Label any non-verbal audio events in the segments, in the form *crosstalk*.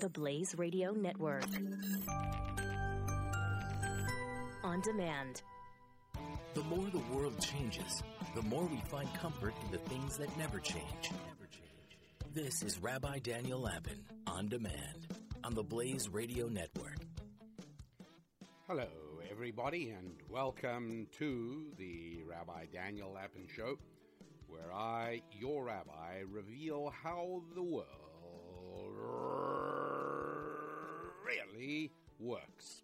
The Blaze Radio Network. On demand. The more the world changes, the more we find comfort in the things that never change. This is Rabbi Daniel Lapin on demand on the Blaze Radio Network. Hello, everybody, and welcome to the Rabbi Daniel Lapin Show, where I, your rabbi, reveal how the world really works.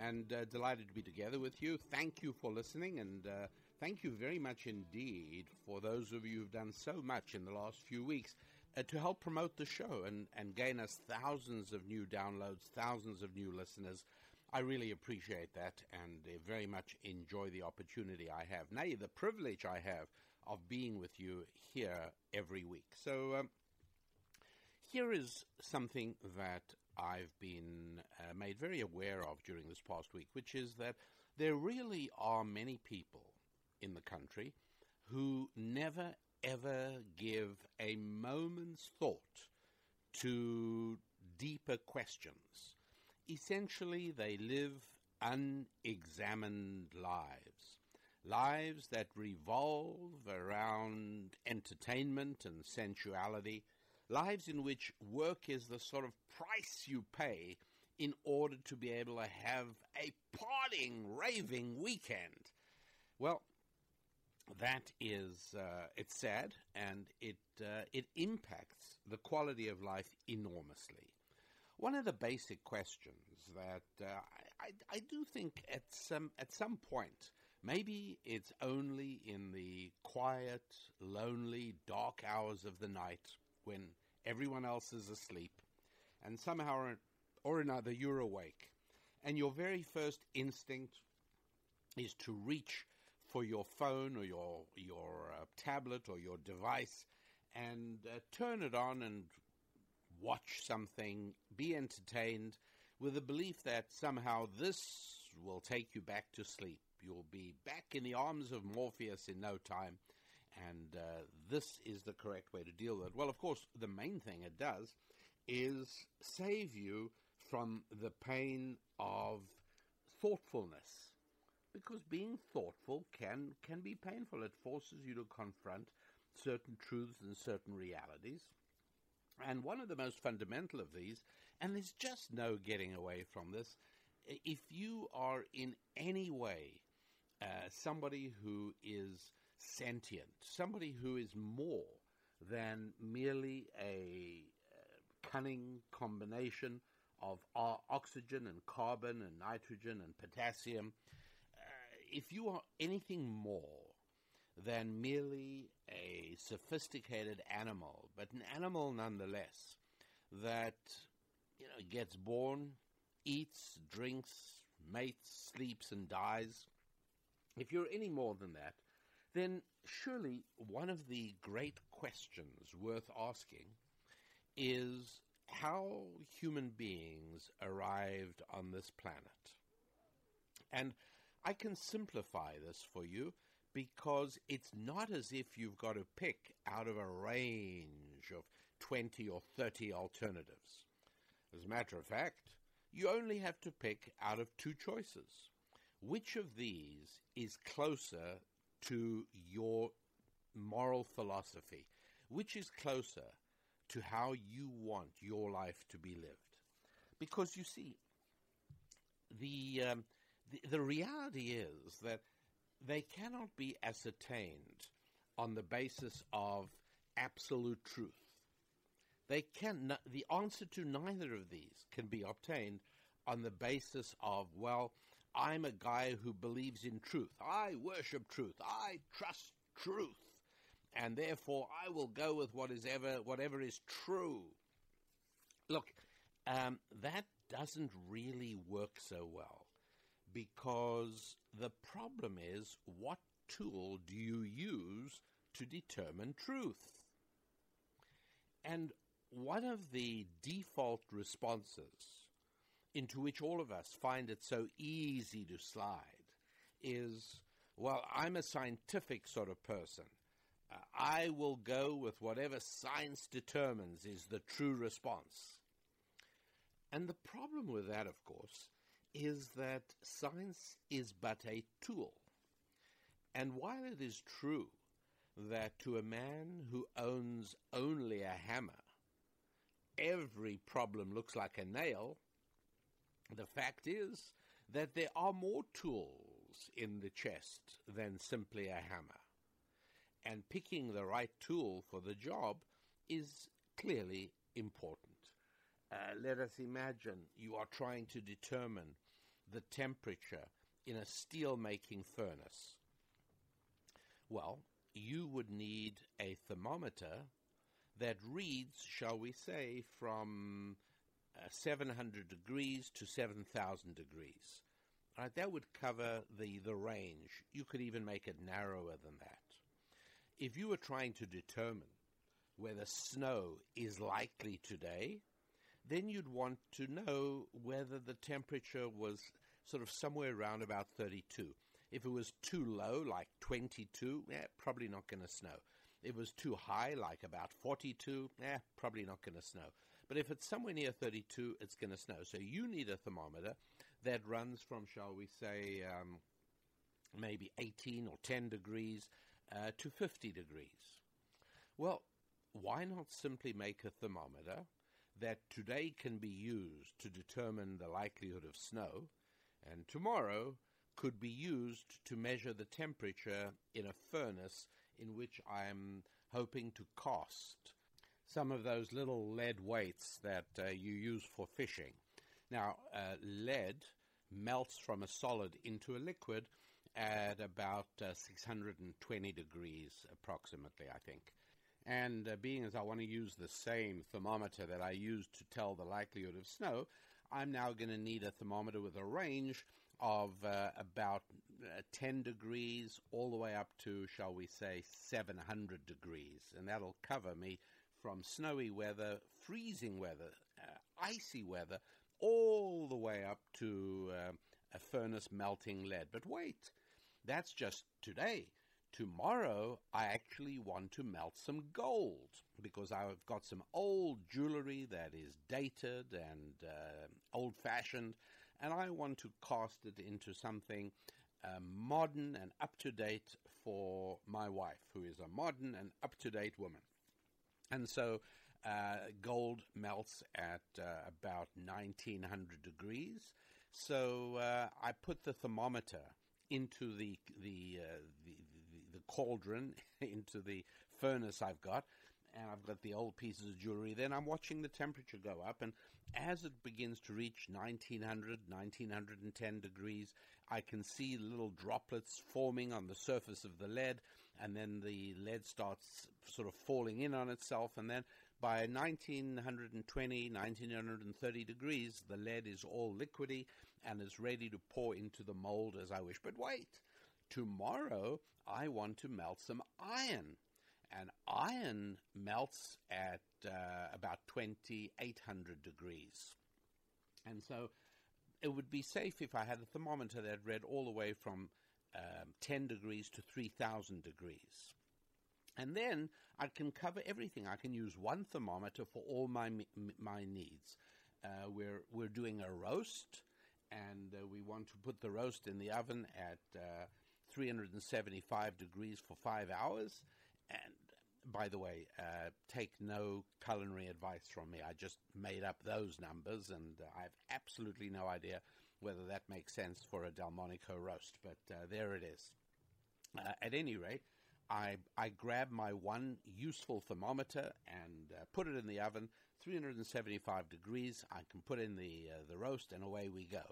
And uh, delighted to be together with you. Thank you for listening, and uh, thank you very much indeed for those of you who've done so much in the last few weeks uh, to help promote the show and, and gain us thousands of new downloads, thousands of new listeners. I really appreciate that and uh, very much enjoy the opportunity I have, nay, the privilege I have of being with you here every week. So, um, here is something that I've been uh, made very aware of during this past week, which is that there really are many people in the country who never ever give a moment's thought to deeper questions. Essentially, they live unexamined lives. Lives that revolve around entertainment and sensuality, lives in which work is the sort of price you pay in order to be able to have a partying, raving weekend. Well, that is uh, it's sad and it uh, it impacts the quality of life enormously. One of the basic questions that uh, I, I, do think at some at some point, maybe it's only in the quiet, lonely, dark hours of the night when everyone else is asleep, and somehow or, or another you're awake, and your very first instinct is to reach for your phone or your your uh, tablet or your device and uh, turn it on and watch something, be entertained with the belief that somehow this will take you back to sleep. You'll be back in the arms of Morpheus in no time, and uh, this is the correct way to deal with it. Well, of course, the main thing it does is save you from the pain of thoughtfulness because being thoughtful can can be painful. It forces you to confront certain truths and certain realities. And one of the most fundamental of these, and there's just no getting away from this, if you are in any way uh, somebody who is sentient, somebody who is more than merely a uh, cunning combination of uh, oxygen and carbon and nitrogen and potassium, if you are anything more than merely a sophisticated animal, but an animal nonetheless, that you know gets born, eats, drinks, mates, sleeps, and dies, if you're any more than that, then surely one of the great questions worth asking is how human beings arrived on this planet. And I can simplify this for you because it's not as if you've got to pick out of a range of 20 or 30 alternatives. As a matter of fact, you only have to pick out of two choices. Which of these is closer to your moral philosophy? Which is closer to how you want your life to be lived? Because you see, the um, the, the reality is that they cannot be ascertained on the basis of absolute truth. They can the answer to neither of these can be obtained on the basis of well, I'm a guy who believes in truth. I worship truth. I trust truth. And therefore I will go with what is ever whatever is true. Look, um, that doesn't really work so well because the problem is what tool do you use to determine truth? And one of the default responses into which all of us find it so easy to slide is well, I'm a scientific sort of person. Uh, I will go with whatever science determines is the true response. And the problem with that, of course, is that science is but a tool. And while it is true that to a man who owns only a hammer, every problem looks like a nail, the fact is that there are more tools in the chest than simply a hammer. And picking the right tool for the job is clearly important. Uh, let us imagine you are trying to determine the temperature in a steel making furnace. Well, you would need a thermometer that reads, shall we say, from uh, 700 degrees to 7,000 degrees. Right, that would cover the, the range. You could even make it narrower than that. If you were trying to determine whether snow is likely today, then you'd want to know whether the temperature was sort of somewhere around about 32. If it was too low, like 22, eh, probably not going to snow. If it was too high, like about 42, eh, probably not going to snow. But if it's somewhere near 32, it's going to snow. So you need a thermometer that runs from, shall we say, um, maybe 18 or 10 degrees uh, to 50 degrees. Well, why not simply make a thermometer that today can be used to determine the likelihood of snow, and tomorrow could be used to measure the temperature in a furnace in which I'm hoping to cast some of those little lead weights that uh, you use for fishing. Now, uh, lead melts from a solid into a liquid at about uh, 620 degrees approximately, I think. And uh, being as I want to use the same thermometer that I used to tell the likelihood of snow, I'm now going to need a thermometer with a range of uh, about uh, 10 degrees all the way up to, shall we say, 700 degrees. And that'll cover me from snowy weather, freezing weather, uh, icy weather, all the way up to uh, a furnace melting lead. But wait, that's just today. Tomorrow, I actually want to melt some gold because I've got some old jewelry that is dated and uh, old fashioned, and I want to cast it into something uh, modern and up to date for my wife, who is a modern and up to date woman. And so uh, gold melts at uh, about 1900 degrees. So uh, I put the thermometer into the the, uh, the, the the cauldron, *laughs* into the furnace I've got, and I've got the old pieces of jewelry. Then I'm watching the temperature go up, and as it begins to reach 1900, 1910 degrees, I can see little droplets forming on the surface of the lead, and then the lead starts sort of falling in on itself, and then by 1920, 1930 degrees, the lead is all liquidy and is ready to pour into the mold as I wish. But wait, tomorrow I want to melt some iron. And iron melts at uh, about 2800 degrees. And so it would be safe if I had a thermometer that read all the way from um, 10 degrees to 3000 degrees. And then I can cover everything. I can use one thermometer for all my my needs. Uh, we're we're doing a roast, and uh, we want to put the roast in the oven at uh, 375 degrees for five hours. And by the way, uh, take no culinary advice from me. I just made up those numbers, and uh, I have absolutely no idea whether that makes sense for a Delmonico roast. But uh, there it is. at any rate. I, I grab my one useful thermometer and uh, put it in the oven, 375 degrees. I can put in the uh, the roast, and away we go.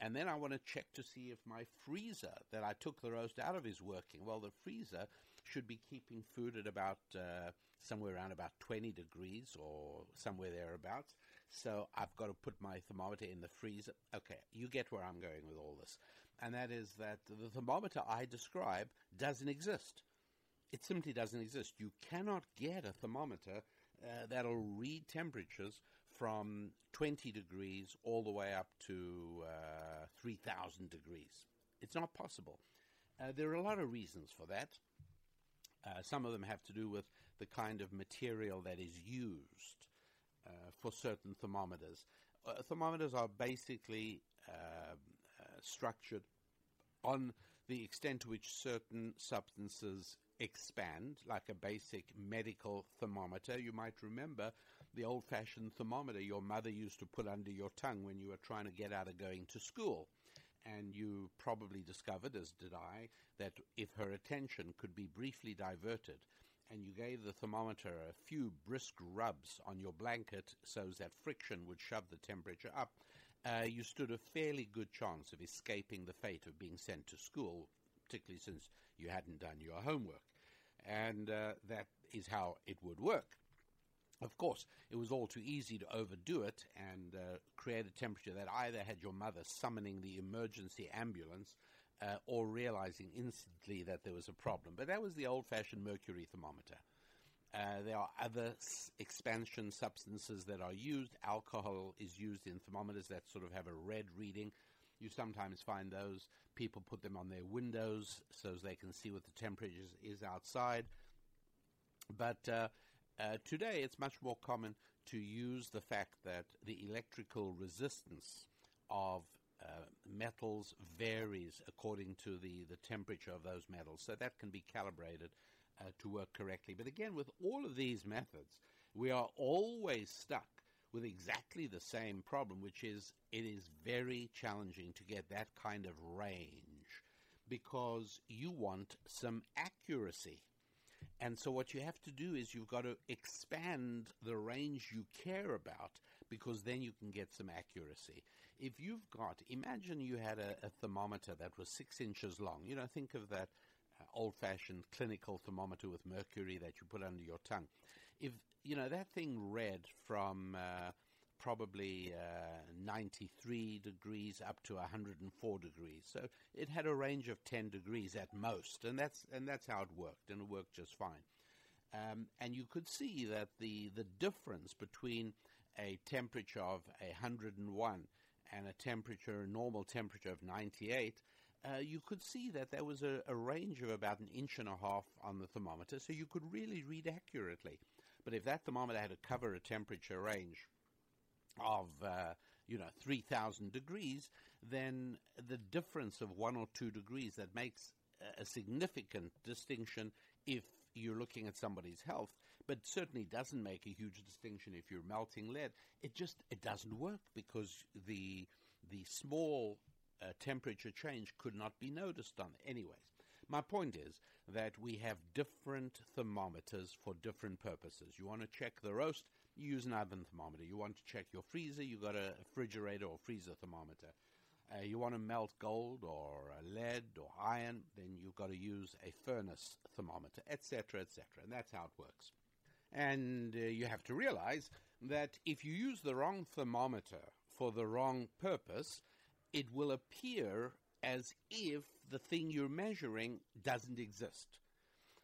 And then I want to check to see if my freezer that I took the roast out of is working. Well, the freezer should be keeping food at about uh, somewhere around about 20 degrees or somewhere thereabouts. So I've got to put my thermometer in the freezer. Okay, you get where I'm going with all this. And that is that the thermometer I describe doesn't exist. It simply doesn't exist. You cannot get a thermometer uh, that'll read temperatures from 20 degrees all the way up to uh, 3,000 degrees. It's not possible. Uh, there are a lot of reasons for that. Uh, some of them have to do with the kind of material that is used uh, for certain thermometers. uh, thermometers are basically um, uh, structured on the extent to which certain substances expand, like a basic medical thermometer. You might remember the old fashioned thermometer your mother used to put under your tongue when you were trying to get out of going to school. And you probably discovered, as did I, that if her attention could be briefly diverted and you gave the thermometer a few brisk rubs on your blanket so that friction would shove the temperature up, uh, you stood a fairly good chance of escaping the fate of being sent to school, particularly since you hadn't done your homework. And uh, that is how it would work. Of course, it was all too easy to overdo it and uh, create a temperature that either had your mother summoning the emergency ambulance uh, or realizing instantly that there was a problem. But that was the old fashioned mercury thermometer. Uh, there are other s- expansion substances that are used. Alcohol is used in thermometers that sort of have a red reading. You sometimes find those. People put them on their windows so they can see what the temperature is, is outside. But uh, uh, today it's much more common to use the fact that the electrical resistance of uh, metals varies according to the, the temperature of those metals. So that can be calibrated uh, to work correctly. But again, with all of these methods, we are always stuck with exactly the same problem, which is it is very challenging to get that kind of range because you want some accuracy. And so, what you have to do is you've got to expand the range you care about because then you can get some accuracy. If you've got, imagine you had a, a thermometer that was six inches long. You know, think of that uh, old fashioned clinical thermometer with mercury that you put under your tongue. If, you know, that thing read from uh, probably uh, 93 degrees up to 104 degrees. So it had a range of 10 degrees at most, and that's, and that's how it worked, and it worked just fine. Um, and you could see that the, the difference between a temperature of 101 and a temperature, a normal temperature of 98, uh, you could see that there was a, a, range of about an inch and a half on the thermometer, so you could really read accurately. But if that thermometer had to cover a temperature range of, uh, you know, 3,000 degrees, then the difference of one or two degrees that makes a significant distinction if you're looking at somebody's health, but certainly doesn't make a huge distinction if you're melting lead. It just it doesn't work because the the small uh, temperature change could not be noticed on. Anyways, my point is that we have different thermometers for different purposes. You want to check the roast, you use an oven thermometer. You want to check your freezer, you got a refrigerator or freezer thermometer. Uh, you want to melt gold or uh, lead or iron, then you've got to use a furnace thermometer, etc., etc. And that's how it works. And uh, you have to realize that if you use the wrong thermometer for the wrong purpose, it will appear as if the thing you're measuring doesn't exist.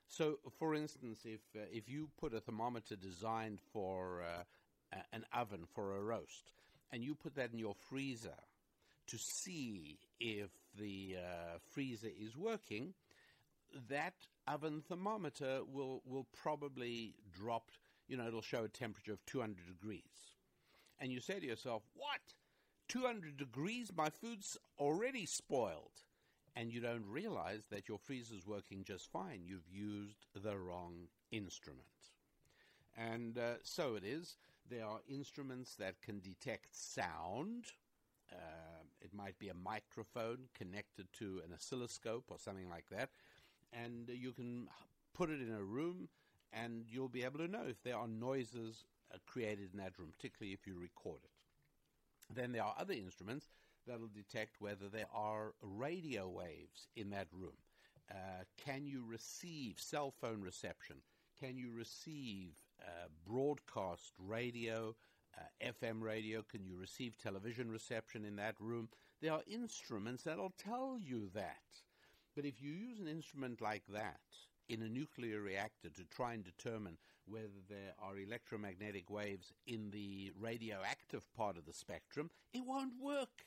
So, for instance, if uh, if you put a thermometer designed for uh, an oven for a roast, and you put that in your freezer to see if the uh, freezer is working, that oven thermometer will will probably drop. You know, it'll show a temperature of 200 degrees, and you say to yourself, "What? 200 degrees? My food's already spoiled." And you don't realize that your freezer's working just fine. You've used the wrong instrument. And uh, so it is. There are instruments that can detect sound. Uh, it might be a microphone connected to an oscilloscope or something like that and you can put it in a room and you'll be able to know if there are noises uh, created in that room, particularly if you record it. Then there are other instruments that'll detect whether there are radio waves in that room. Uh, can you receive cell phone reception? Can you receive uh, broadcast radio, uh, FM radio? Can you receive television reception in that room? There are instruments that'll tell you that. But if you use an instrument like that in a nuclear reactor to try and determine whether there are electromagnetic waves in the radioactive part of the spectrum, it won't work.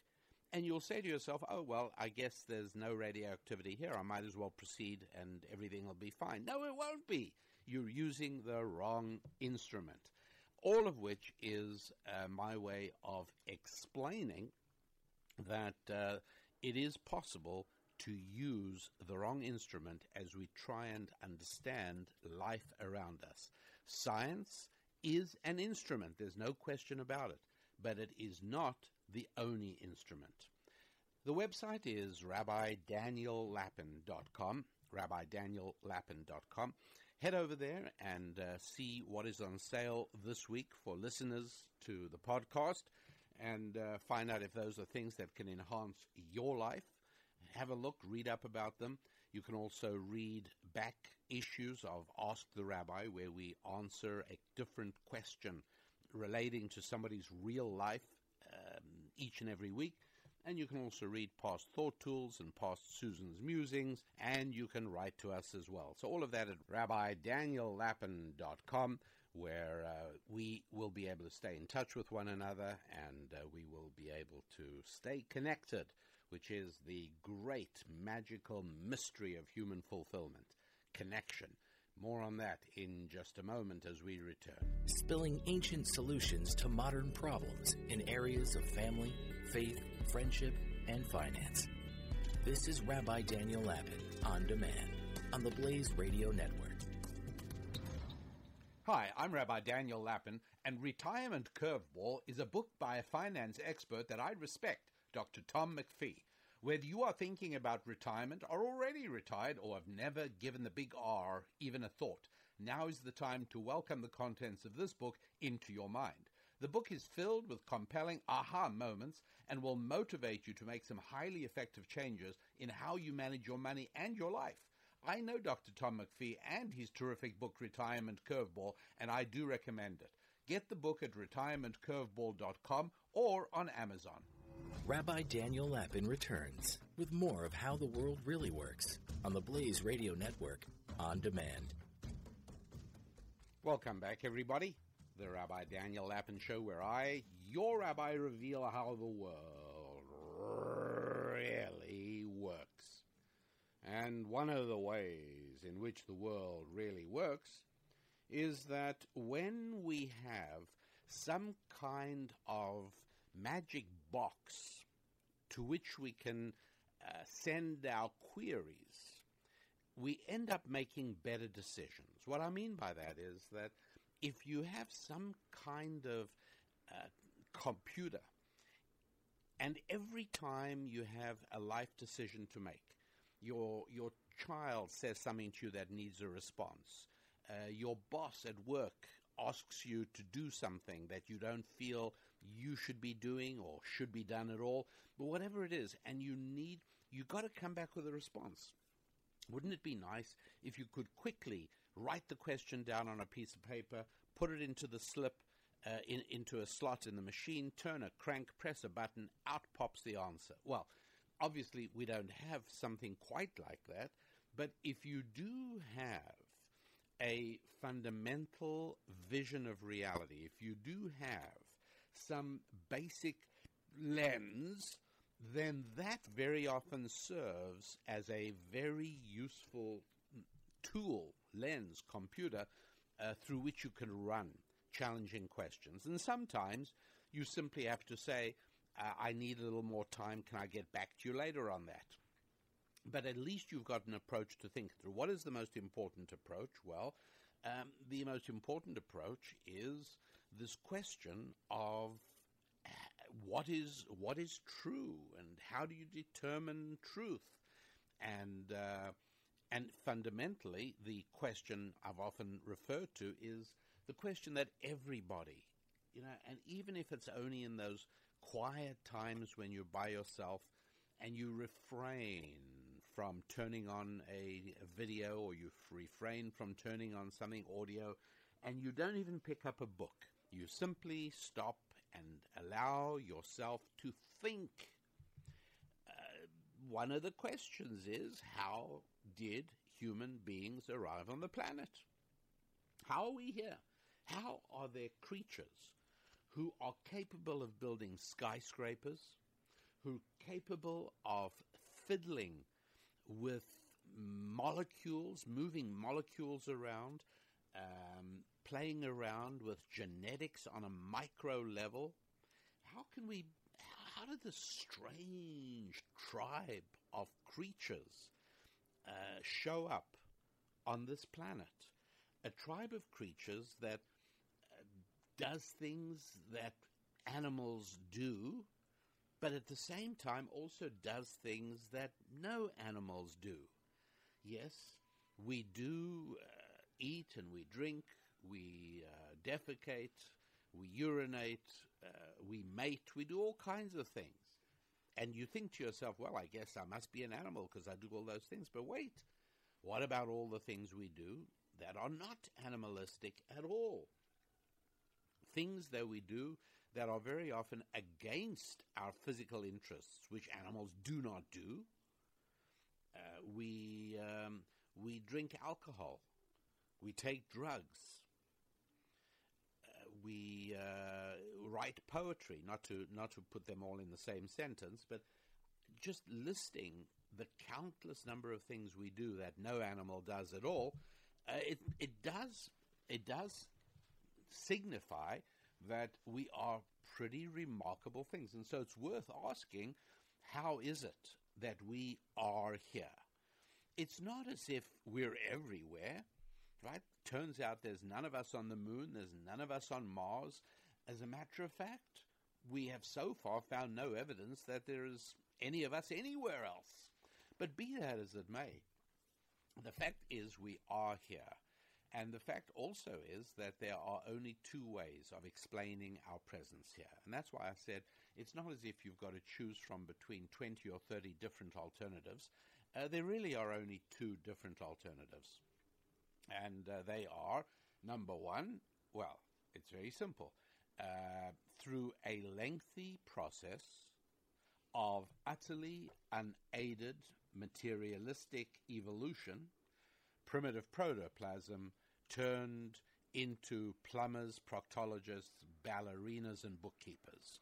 And you'll say to yourself, oh, well, I guess there's no radioactivity here. I might as well proceed and everything will be fine. No, it won't be. You're using the wrong instrument. all of which is uh, my way of explaining that uh, it is possible to use the wrong instrument as we try and understand life around us. Science is an instrument, there's no question about it, but it is not the only instrument. The website is rabbidaniellapin.com, rabbidaniellapin.com. Head over there and uh, see what is on sale this week for listeners to the podcast and uh, find out if those are things that can enhance your life. Have a look, read up about them. You can also read back issues of Ask the Rabbi, where we answer a different question relating to somebody's real life um, each and every week. And you can also read past thought tools and past Susan's musings, and you can write to us as well. So, all of that at rabbidaniellapin.com, where uh, we will be able to stay in touch with one another and uh, we will be able to stay connected, which is the great magical mystery of human fulfillment connection. More on that in just a moment as we return. Spilling ancient solutions to modern problems in areas of family, faith, friendship, and finance. This is Rabbi Daniel Lapin on demand on the Blaze Radio Network. Hi, I'm Rabbi Daniel Lapin, and Retirement Curveball is a book by a finance expert that I respect, Dr. Tom McFie. Whether you are thinking about retirement, are already retired, or have never given the big R even a thought, now is the time to welcome the contents of this book into your mind. The book is filled with compelling aha moments and will motivate you to make some highly effective changes in how you manage your money and your life. I know Dr. Tom McFie and his terrific book, Retirement Curveball, and I do recommend it. Get the book at retirementcurveball.com or on Amazon. Rabbi Daniel Lapin returns with more of how the world really works on the Blaze Radio Network on demand. Welcome back, everybody. The Rabbi Daniel Lapin Show, where I, your rabbi, reveal how the world really works. And one of the ways in which the world really works is that when we have some kind of magic box to which we can uh, send our queries, we end up making better decisions. What I mean by that is that if you have some kind of uh, computer, and every time you have a life decision to make, your your child says something to you that needs a response. Uh, your boss at work asks you to do something that you don't feel you should be doing or should be done at all, but whatever it is, and you need you got to come back with a response. Wouldn't it be nice if you could quickly write the question down on a piece of paper, put it into the slip, uh, in, into a slot in the machine, turn a crank, press a button, out pops the answer? Well, obviously we don't have something quite like that, but if you do have a fundamental vision of reality, if you do have some basic lens, then that very often serves as a very useful tool, lens, computer, uh, through which you can run challenging questions. And sometimes you simply have to say, uh, I need a little more time. Can I get back to you later on that? But at least you've got an approach to think through. What is the most important approach? Well, um, the most important approach is this question of what is what is true and how do you determine truth and uh, and fundamentally the question I've often referred to is the question that everybody you know and even if it's only in those quiet times when you're by yourself and you refrain from turning on a, a, video or you refrain from turning on something audio and you don't even pick up a book. You simply stop and allow yourself to think. Uh, one of the questions is how did human beings arrive on the planet? How are we here? How are there creatures who are capable of building skyscrapers, who are capable of fiddling with molecules, moving molecules around, um, playing around with genetics on a micro level? How can we, how did this strange tribe of creatures uh, show up on this planet? A tribe of creatures that uh, does things that animals do, but at the same time also does things that no animals do. Yes, we do uh, eat and we drink, we uh, defecate, we urinate, uh, we mate, we do all kinds of things. And you think to yourself, well, I guess I must be an animal because I do all those things. But wait, what about all the things we do that are not animalistic at all? Things that we do that are very often against our physical interests, which animals do not do. Uh, we, um, we drink alcohol. We take drugs. We uh, write poetry, not to, not to put them all in the same sentence, but just listing the countless number of things we do that no animal does at all, uh, it, it does it does signify that we are pretty remarkable things. And so it's worth asking how is it that we are here? It's not as if we're everywhere, right? Turns out there's none of us on the moon, there's none of us on Mars. As a matter of fact, we have so far found no evidence that there is any of us anywhere else. But be that as it may, the fact is we are here. And the fact also is that there are only two ways of explaining our presence here. And that's why I said it's not as if you've got to choose from between 20 or 30 different alternatives. Uh, there really are only two different alternatives. And uh, they are number one, well, it's very simple. Uh, through a lengthy process of utterly unaided materialistic evolution, primitive protoplasm turned into plumbers, proctologists, ballerinas, and bookkeepers.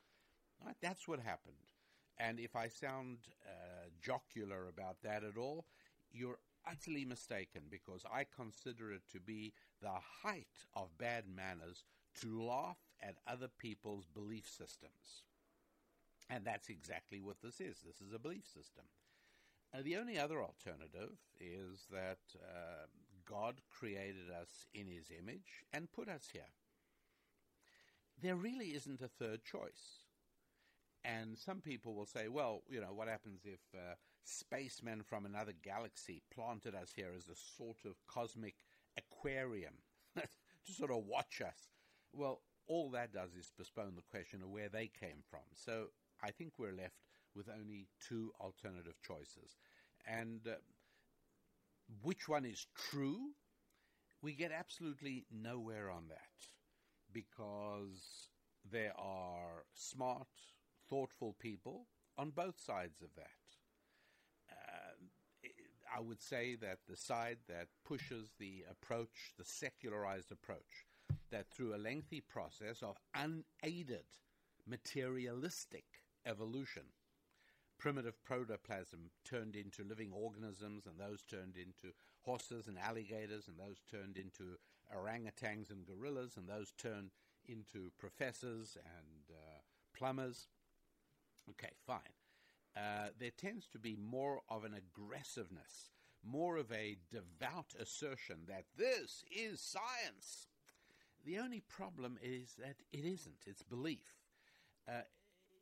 Right? That's what happened. And if I sound uh, jocular about that at all, you're utterly mistaken because I consider it to be the height of bad manners to laugh at other people's belief systems. And that's exactly what this is. This is a belief system. Uh, the only other alternative is that uh, God created us in his image and put us here. There really isn't a third choice. And some people will say, well, you know, what happens if uh, spacemen from another galaxy planted us here as a sort of cosmic aquarium *laughs* to sort of watch us? Well, all that does is postpone the question of where they came from. So I think we're left with only two alternative choices. And uh, which one is true? We get absolutely nowhere on that because there are smart, thoughtful people on both sides of that. I would say that the side that pushes the approach, the secularized approach, that through a lengthy process of unaided materialistic evolution, primitive protoplasm turned into living organisms, and those turned into horses and alligators, and those turned into orangutans and gorillas, and those turned into professors and uh, plumbers. Okay, fine. Uh, there tends to be more of an aggressiveness, more of a devout assertion that this is science. The only problem is that it isn't, it's belief. Uh,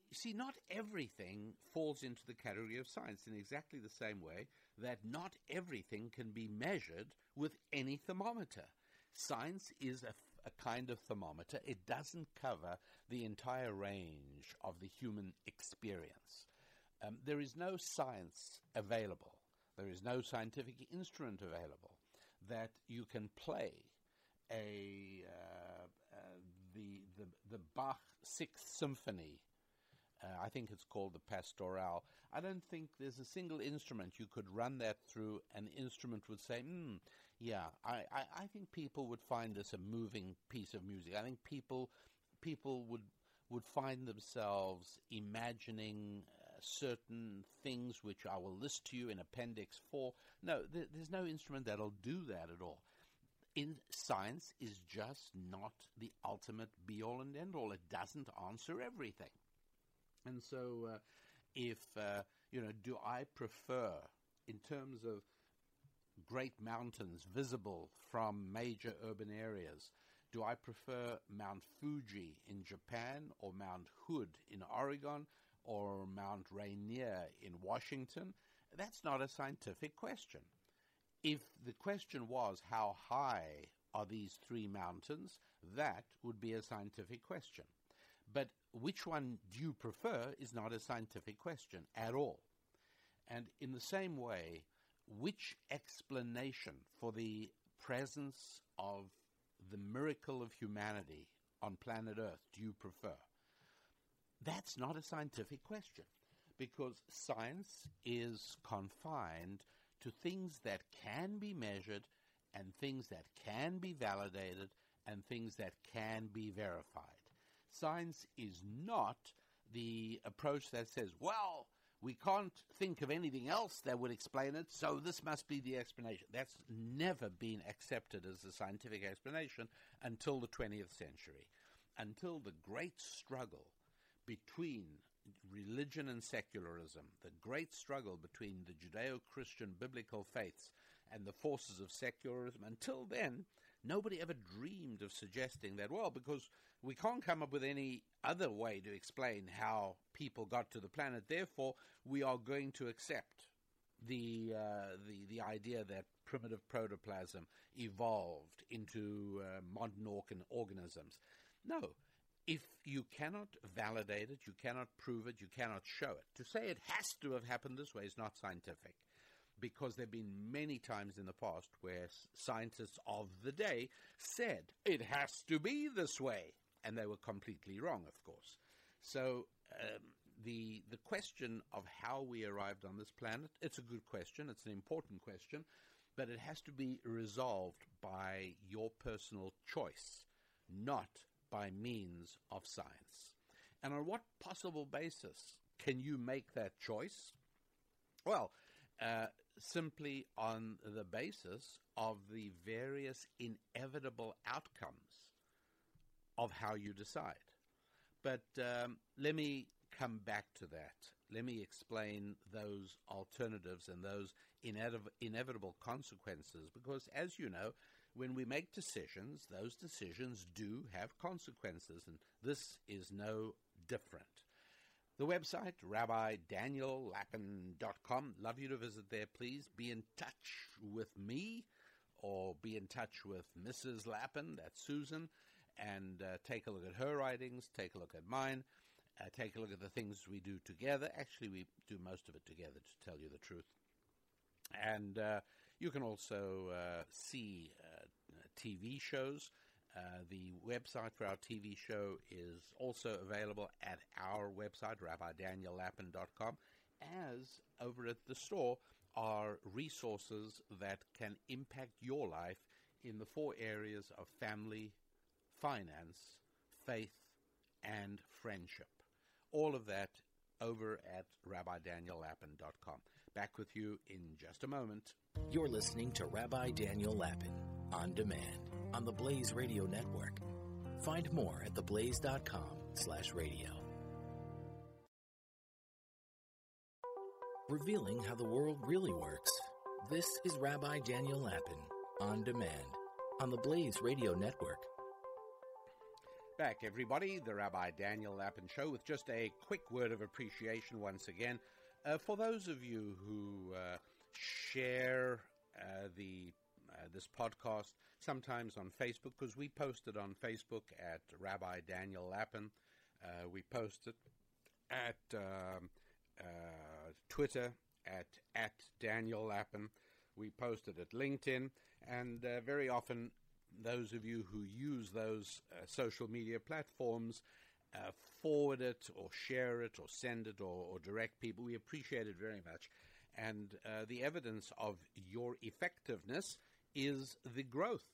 you see, not everything falls into the category of science in exactly the same way that not everything can be measured with any thermometer. Science is a, a kind of thermometer. It doesn't cover the entire range of the human experience. Um, there is no science available, there is no scientific instrument available that you can play a uh, uh, the, the the Bach Sixth Symphony uh, I think it's called the Pastoral. I don't think there's a single instrument you could run that through, An instrument would say, hmm, yeah, I, I, I think people would find this a moving piece of music. I think people people would would find themselves imagining certain things which I will list to you in Appendix 4. No, th- there's no instrument that'll do that at all. in science is just not the ultimate be all and end all. It doesn't answer everything. And so, uh, if, uh, you know, do I prefer, in terms of great mountains visible from major urban areas, do I prefer Mount Fuji in Japan or Mount Hood in Oregon or Mount Rainier in Washington? That's not a scientific question. If the question was how high are these three mountains, that would be a scientific question. But which one do you prefer is not a scientific question at all. And in the same way, which explanation for the presence of the miracle of humanity on planet Earth do you prefer? That's not a scientific question because science is confined to things that can be measured and things that can be validated and things that can be verified. Science is not the approach that says, well, we can't think of anything else that would explain it, so this must be the explanation. That's never been accepted as a scientific explanation until the 20th century, until the great struggle between religion and secularism, the great struggle between the Judeo Christian biblical faiths and the forces of secularism. Until then, nobody ever dreamed of suggesting that, well, because we can't come up with any other way to explain how people got to the planet, therefore, we are going to accept the, uh, the, the idea that primitive protoplasm evolved into uh, modern organ- organisms. No. If you cannot validate it, you cannot prove it, you cannot show it. To say it has to have happened this way is not scientific because there have been many times in the past where scientists of the day said it has to be this way, and they were completely wrong, of course. So um, the the question of how we arrived on this planet, it's a good question, it's an important question, but it has to be resolved by your personal choice, not by means of science. And on what possible basis can you make that choice? Well, uh, simply on the basis of the various inevitable outcomes of how you decide. But um, let me come back to that. Let me explain those alternatives and those inev- inevitable consequences because, as you know, when we make decisions, those decisions do have consequences, and this is no different. The website, rabbidaniellapin.com. Love you to visit there, please. Be in touch with me or be in touch with Mrs. Lapin, that's Susan, and uh, take a look at her writings, take a look at mine, uh, take a look at the things we do together. Actually, we do most of it together, to tell you the truth. And uh, you can also uh, see uh, TV shows. Uh, the website for our TV show is also available at our website, rabbidaniellapin.com, as over at the store are resources that can impact your life in the four areas of family, finance, faith, and friendship. All of that over at rabbidaniellapin.com. Back with you in just a moment. You're listening to Rabbi Daniel Lapin on demand on the Blaze Radio Network. Find more at theblaze.com slash radio. Revealing how the world really works. This is Rabbi Daniel Lapin on demand on the Blaze Radio Network. Back, everybody, the Rabbi Daniel Lapin Show with just a quick word of appreciation once again uh, for those of you who uh, share uh, the uh, this podcast sometimes on Facebook because we post it on Facebook at Rabbi Daniel Lapin. Uh, we post it at um, Twitter at at Daniel Lapin. We post it at LinkedIn, and very often those of you who use those uh, social media platforms uh, forward it or share it or send it or, or, direct people. We appreciate it very much. And uh, the evidence of your effectiveness is the growth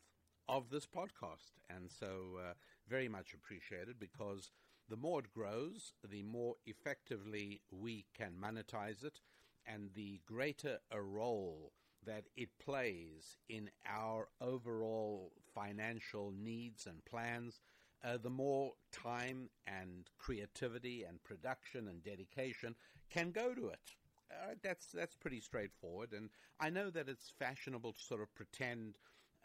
of this podcast. And so, uh, very much appreciated because the more it grows, the more effectively we can monetize it, and the greater a role that it plays in our overall financial needs and plans, uh, the more time and creativity and production and dedication can go to it. Uh, that's that's pretty straightforward, and I know that it's fashionable to sort of pretend,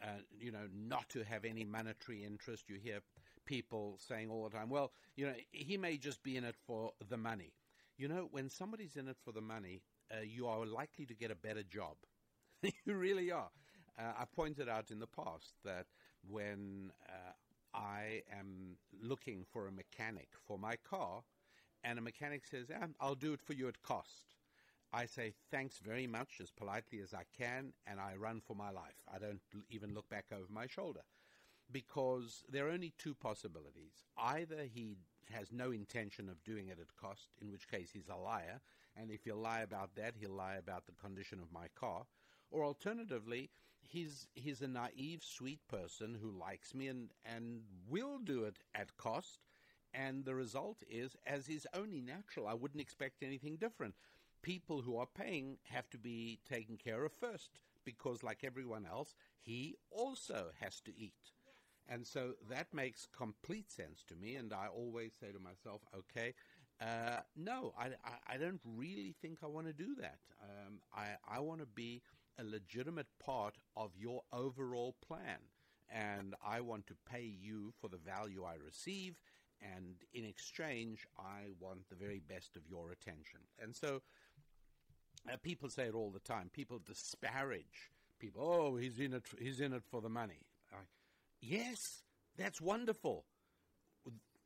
uh, you know, not to have any monetary interest. You hear people saying all the time, "Well, you know, he may just be in it for the money." You know, when somebody's in it for the money, uh, you are likely to get a better job. *laughs* you really are. Uh, I pointed out in the past that when uh, I am looking for a mechanic for my car, and a mechanic says, I'll do it for you at cost. I say thanks very much as politely as I can, and I run for my life. I don't even look back over my shoulder because there are only two possibilities. Either he has no intention of doing it at cost, in which case he's a liar, and if he'll lie about that, he'll lie about the condition of my car. Or alternatively, he's he's a naive, sweet person who likes me and, and will do it at cost. And the result is, as is only natural, I wouldn't expect anything different. People who are paying have to be taken care of first because, like everyone else, he also has to eat. And so that makes complete sense to me. And I always say to myself, okay, uh, no, I, I, I, don't really think I want to do that. Um, I, I want to be a legitimate part of your overall plan. And I want to pay you for the value I receive. And in exchange, I want the very best of your attention. And so uh, people say it all the time. People disparage people. Oh, he's in it. He's in it for the money. yes, that's wonderful.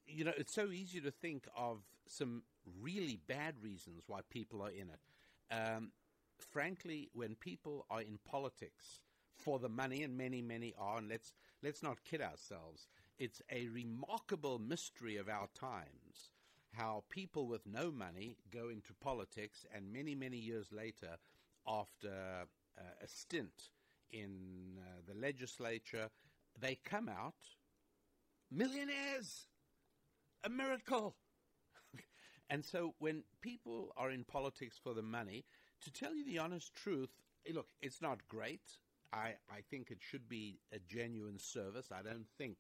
You know, it's so easy to think of some really bad reasons why people are in it. Um, frankly, when people are in politics for the money, and many, many are, and let's let's not kid ourselves, it's a remarkable mystery of our times how people with no money go into politics, and many, many years later, after uh, a stint in uh, the legislature, they come out millionaires. A miracle. *laughs* and so when people are in politics for the money, to tell you the honest truth, eh, look, it's not great. I, I think it should be a genuine service. I don't think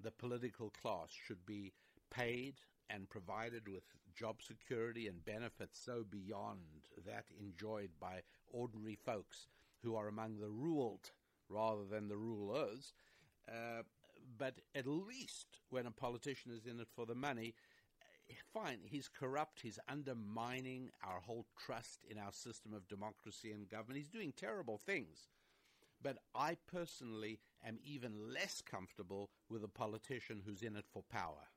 the political class should be paid and provided with job security and benefits so beyond that enjoyed by ordinary folks who are among the ruled rather than the rulers. Uh, but at least when a politician is in it for the money, fine, he's corrupt, he's undermining our whole trust in our system of democracy and government, he's doing terrible things. But I personally am even less comfortable with a politician who's in it for power.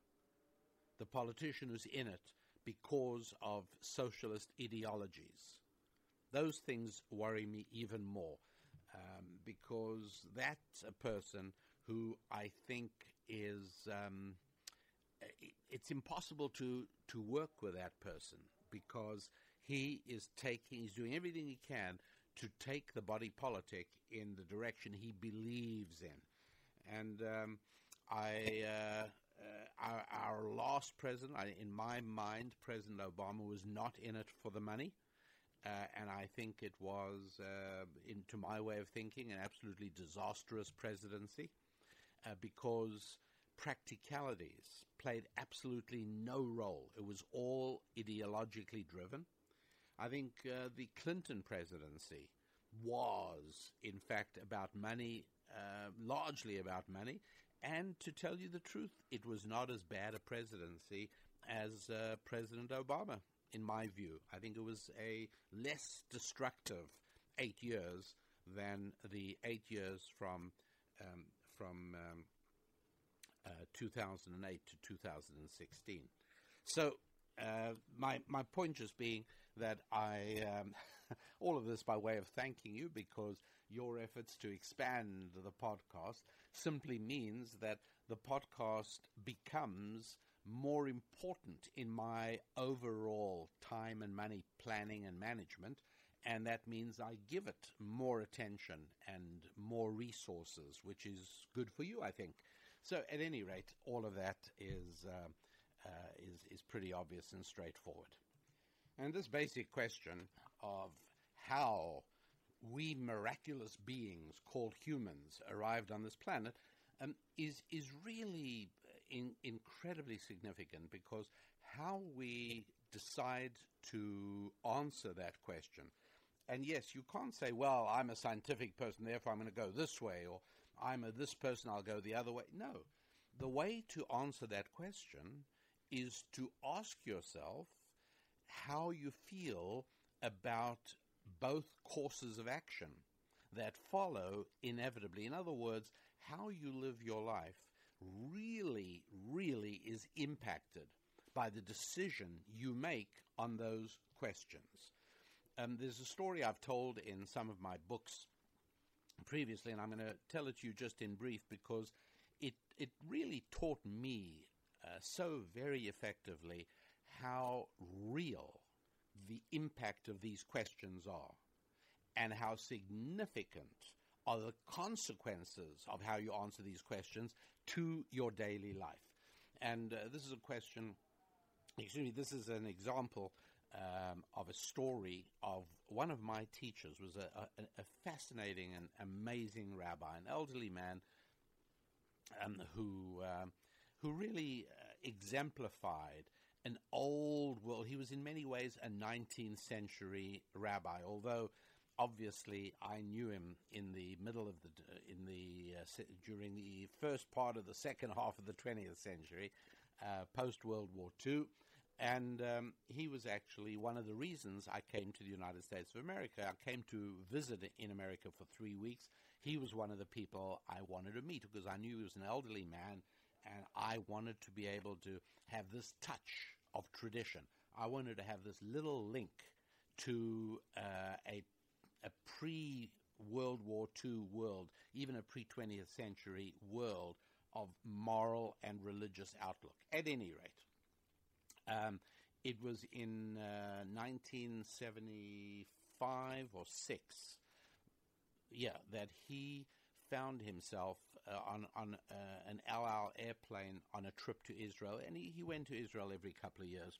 The politician who's in it because of socialist ideologies. Those things worry me even more um, because that's a person who I think is um, it's impossible to to work with that person because he is taking he's doing everything he can to take the body politic in the direction he believes in. And um, I uh, uh, our, our, last president in my mind President Obama was not in it for the money. Uh, and I think it was, uh, into my way of thinking, an absolutely disastrous presidency uh, because practicalities played absolutely no role. It was all ideologically driven. I think uh, the Clinton presidency was, in fact, about money, uh, largely about money. And to tell you the truth, it was not as bad a presidency as uh, President Obama, in my view. I think it was a less destructive eight years than the eight years from um, from um, uh, 2008 to 2016. So uh, my my point just being that I um, *laughs* all of this by way of thanking you because your efforts to expand the podcast simply means that the podcast becomes more important in my overall time and money planning and management and that means I give it more attention and more resources, which is good for you, I think. So, at any rate, all of that is uh, uh, is is pretty obvious and straightforward. And this basic question of how we miraculous beings called humans arrived on this planet um, is is really in, incredibly significant because how we decide to answer that question. And yes, you can't say, well, I'm a scientific person, therefore I'm going to go this way, or I'm a this person, I'll go the other way. No. The way to answer that question is to ask yourself how you feel about both courses of action that follow inevitably. In other words, how you live your life really, really is impacted by the decision you make on those questions. Um, there's a story I've told in some of my books previously, and I'm going to tell it to you just in brief because it it really taught me uh, so very effectively how real the impact of these questions are and how significant are the consequences of how you answer these questions to your daily life. And uh, this is a question, excuse me, this is an example um, of a story of one of my teachers was a, a, a fascinating and amazing rabbi, an elderly man um, who um, who really uh, exemplified an old world. He was in many ways a 19th century rabbi, although obviously I knew him in the middle of the in the uh, during the first part of the second half of the 20th century, uh, post World War II. And um, he was actually one of the reasons I came to the United States of America. I came to visit in America for three weeks. He was one of the people I wanted to meet because I knew he was an elderly man and I wanted to be able to have this touch of tradition. I wanted to have this little link to uh, a, a pre World War II world, even a pre 20th century world of moral and religious outlook. At any rate, um, it was in uh, 1975 or 6, yeah, that he found himself uh, on, on uh, an El Al airplane on a trip to Israel, and he, he went to Israel every couple of years.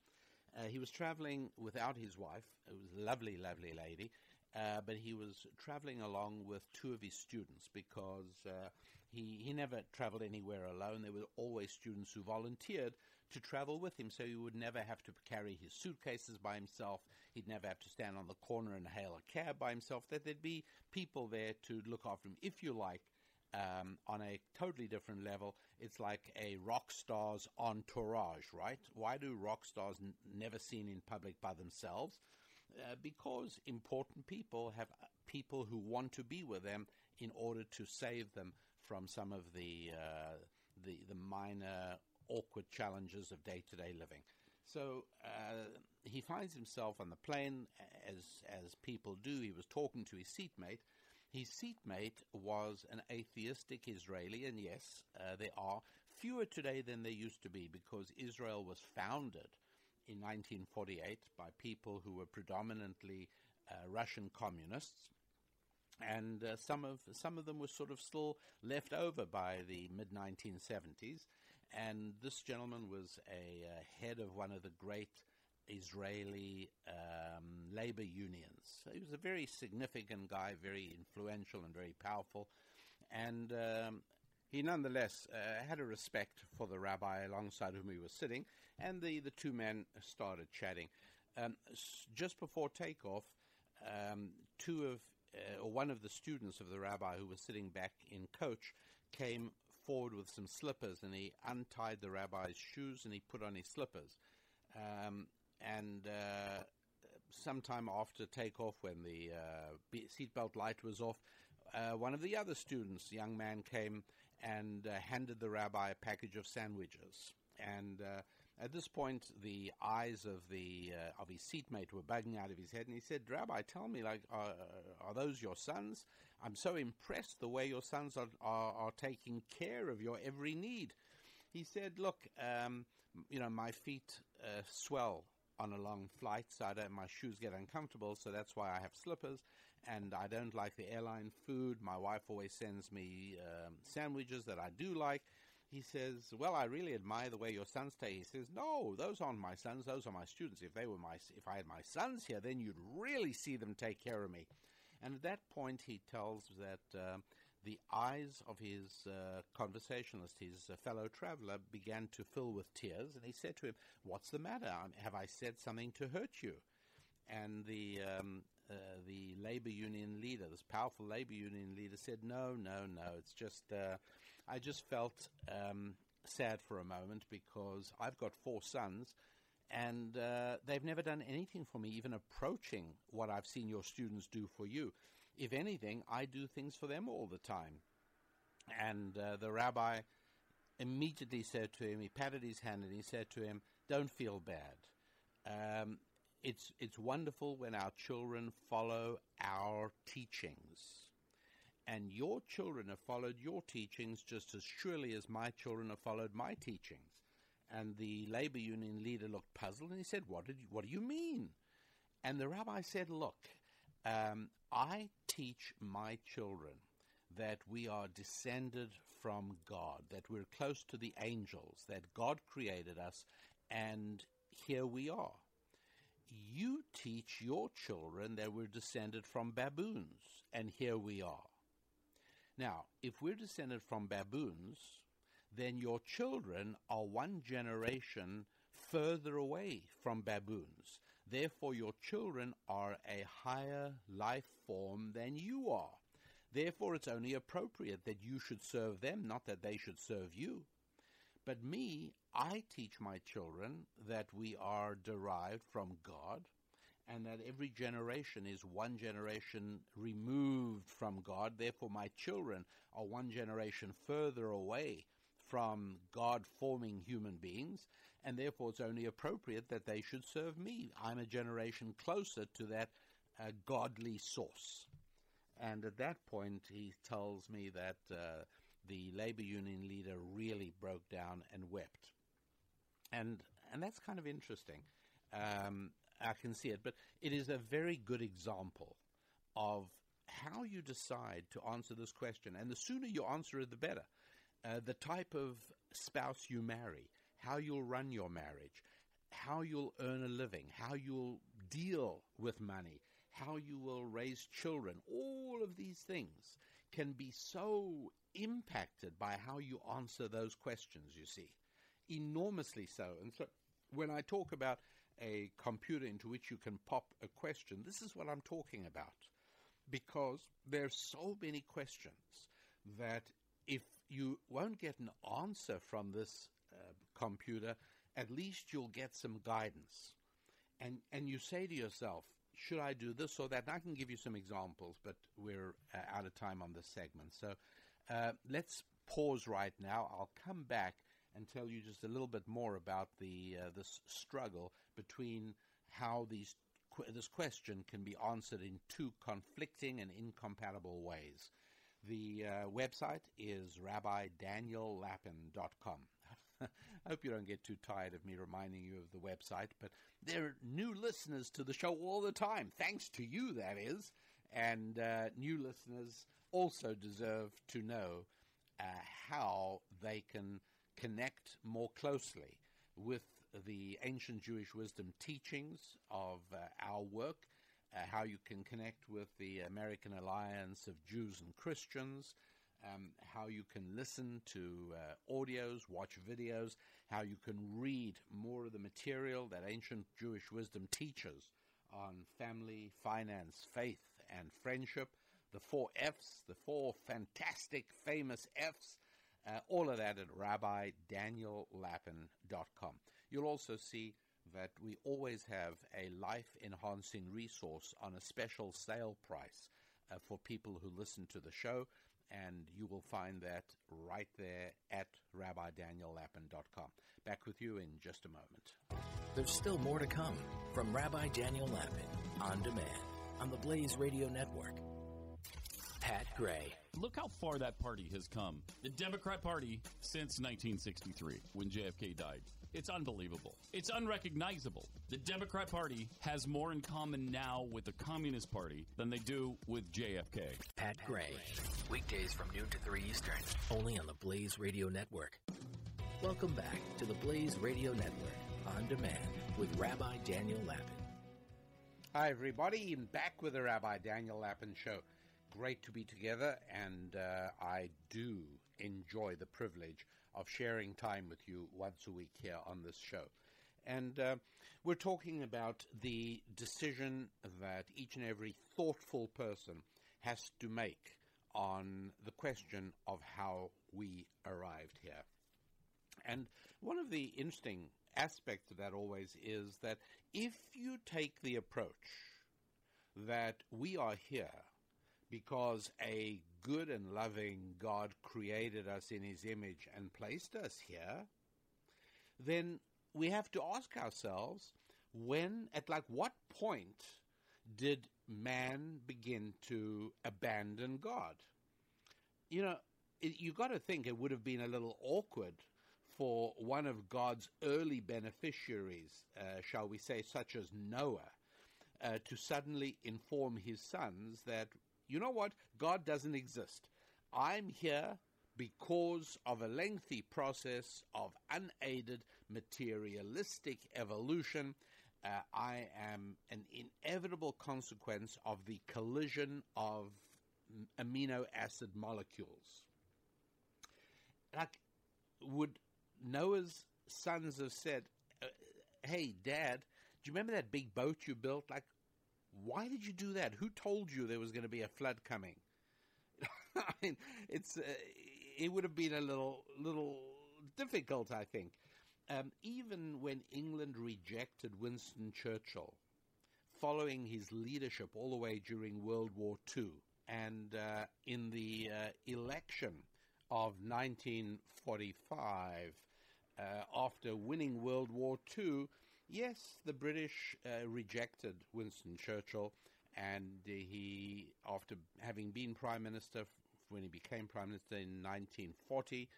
Uh, he was traveling without his wife. It was a lovely, lovely lady. Uh, but he was traveling along with two of his students because uh, he, he never traveled anywhere alone. There were always students who volunteered to travel with him, so he would never have to carry his suitcases by himself. He'd never have to stand on the corner and hail a cab by himself. That there'd be people there to look after him, if you like. Um, on a totally different level, it's like a rock star's entourage, right? Why do rock stars n- never seen in public by themselves? Uh, because important people have uh, people who want to be with them in order to save them from some of the uh, the, the minor awkward challenges of day to day living. So uh, he finds himself on the plane, as as people do. He was talking to his seatmate. His seatmate was an atheistic Israeli, and yes, uh, there are fewer today than there used to be because Israel was founded in 1948 by people who were predominantly uh, Russian communists, and uh, some of some of them were sort of still left over by the mid 1970s. And this gentleman was a uh, head of one of the great Israeli um, labor unions. So he was a very significant guy, very influential and very powerful. And um, he nonetheless uh, had a respect for the rabbi alongside whom he was sitting, and the, the two men started chatting. Um, s- just before takeoff, um, two of uh, or one of the students of the rabbi who was sitting back in coach came forward with some slippers and he untied the rabbi's shoes and he put on his slippers. Um, and uh, sometime after takeoff, when the uh, seatbelt light was off, uh, one of the other students, young man, came and uh, handed the rabbi a package of sandwiches. And uh, at this point, the eyes of the uh, of his seatmate were bugging out of his head, and he said, "Rabbi, tell me, like, are, are those your sons? I'm so impressed the way your sons are, are, are taking care of your every need." He said, "Look, um, you know, my feet uh, swell on a long flight, so I don't, my shoes get uncomfortable, so that's why I have slippers. And I don't like the airline food. My wife always sends me um, sandwiches that I do like." He says, "Well, I really admire the way your sons stay." He says, "No, those aren't my sons; those are my students. If they were my, if I had my sons here, then you'd really see them take care of me." And at that point, he tells that uh, the eyes of his uh, conversationalist, his uh, fellow traveler, began to fill with tears. And he said to him, What's the matter? Have I said something to hurt you? And the um, uh, the labor union leader, this powerful labor union leader, said, "No, no, no. It's just uh, I just felt um, sad for a moment because I've got four sons, and uh, they've never done anything for me, even approaching what I've seen your students do for you. If anything, I do things for them all the time." And uh, the rabbi immediately said to him, he patted his hand and he said to him, "Don't feel bad." Um, it's it's wonderful when our children follow our teachings. And your children have followed your teachings just as surely as my children have followed my teachings. And the labor union leader looked puzzled and he said, What, did you, what do you mean? And the rabbi said, Look, um, I teach my children that we are descended from God, that we're close to the angels, that God created us, and here we are you teach your children that we're descended from baboons, and here we are. Now, if we're descended from baboons, then your children are one generation further away from baboons. Therefore, your children are a higher life form than you are. Therefore, it's only appropriate that you should serve them, not that they should serve you. But me, I teach my children that we are derived from God and that every generation is one generation removed from God. Therefore, my children are one generation further away from God forming human beings, and therefore it's only appropriate that they should serve me. I'm a generation closer to that uh, godly source. And at that point, he tells me that uh, the labor union leader really broke down and wept and and that's kind of interesting. Um, I can see it, but it is a very good example of how you decide to answer this question. And the sooner you answer it, the better. Uh, the type of spouse you marry, how you'll run your marriage, how you'll earn a living, how you'll deal with money, how you will raise children, all of these things can be so impacted by how you answer those questions, you see enormously so. And so when I talk about a computer into which you can pop a question, this is what I'm talking about. Because there's so many questions that if you won't get an answer from this uh, computer, at least you'll get some guidance. And, and you say to yourself, should I do this or that? And I can give you some examples, but we're uh, out of time on this segment. So uh, let's pause right now. I'll come back and tell you just a little bit more about the uh, this struggle between how these qu- this question can be answered in two conflicting and incompatible ways. The uh, website is rabbidaniellapin.com. *laughs* I hope you don't get too tired of me reminding you of the website, but there are new listeners to the show all the time, thanks to you, that is. And uh, new listeners also deserve to know uh, how they can connect more closely with the ancient Jewish wisdom teachings of uh, our work, uh, how you can connect with the American Alliance of Jews and Christians, um, how you can listen to uh, audios, watch videos, how you can read more of the material that ancient Jewish wisdom teaches on family, finance, faith, and friendship. The four F's, the four fantastic, famous F's uh, all of that at rabbidaniellapin.com. You'll also see that we always have a life enhancing resource on a special sale price uh, for people who listen to the show, and you will find that right there at rabbidaniellapin.com. Back with you in just a moment. There's still more to come from Rabbi Daniel Lapin on demand on the Blaze Radio Network. Pat Gray. Look how far that party has come. The Democrat Party since 1963 when JFK died. It's unbelievable. It's unrecognizable. The Democrat Party has more in common now with the Communist Party than they do with JFK. Pat Gray. Weekdays from noon to 3 Eastern, only on the Blaze Radio Network. Welcome back to the Blaze Radio Network on demand with Rabbi Daniel Lapin. Hi, everybody. I'm back with the Rabbi Daniel Lapin Show. Great to be together, and uh, I do enjoy the privilege of sharing time with you once a week here on this show. And uh, we're talking about the decision that each and every thoughtful person has to make on the question of how we arrived here. And one of the interesting aspects of that always is that if you take the approach that we are here because a good and loving God created us in his image and placed us here, then we have to ask ourselves when, at like what point did man begin to abandon God? You know, you've got to think it would have been a little awkward for one of God's early beneficiaries, uh, shall we say, such as Noah, uh, to suddenly inform his sons that, you know what, God doesn't exist. I'm here because of a lengthy process of unaided materialistic evolution. Uh, I am an inevitable consequence of the collision of amino acid molecules. Like, would Noah's sons have said, uh, "Hey, Dad, do you remember that big boat you built? Like, why did you do that? Who told you there was going to be a flood coming?" *laughs* I mean, it's uh, it would have been a little little difficult, I think. Um, even when England rejected Winston Churchill, following his leadership all the way during World War II, and uh, in the uh, election of 1945, uh, after winning World War II, yes, the British uh, rejected Winston Churchill, and he, after having been Prime Minister when he became Prime Minister in 1940,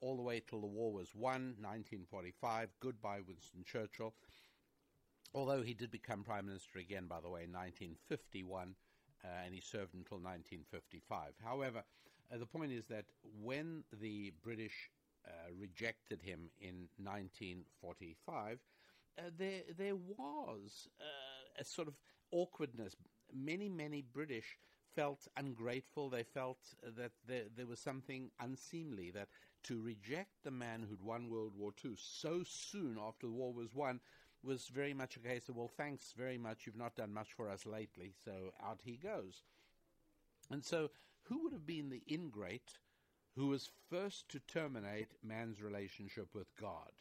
all the way till the war was won, 1945, goodbye Winston Churchill. Although he did become Prime Minister again, by the way, in 1951, uh, and he served until 1955. However, uh, the point is that when the British uh, rejected him in 1945, uh, there there was uh, a sort of awkwardness. Many many British felt ungrateful. They felt that there, there was something unseemly that to reject the man who'd won World War II so soon after the war was won was very much a case of, well, thanks very much. You've not done much for us lately. So out he goes. And so, who would have been the ingrate who was first to terminate man's relationship with God?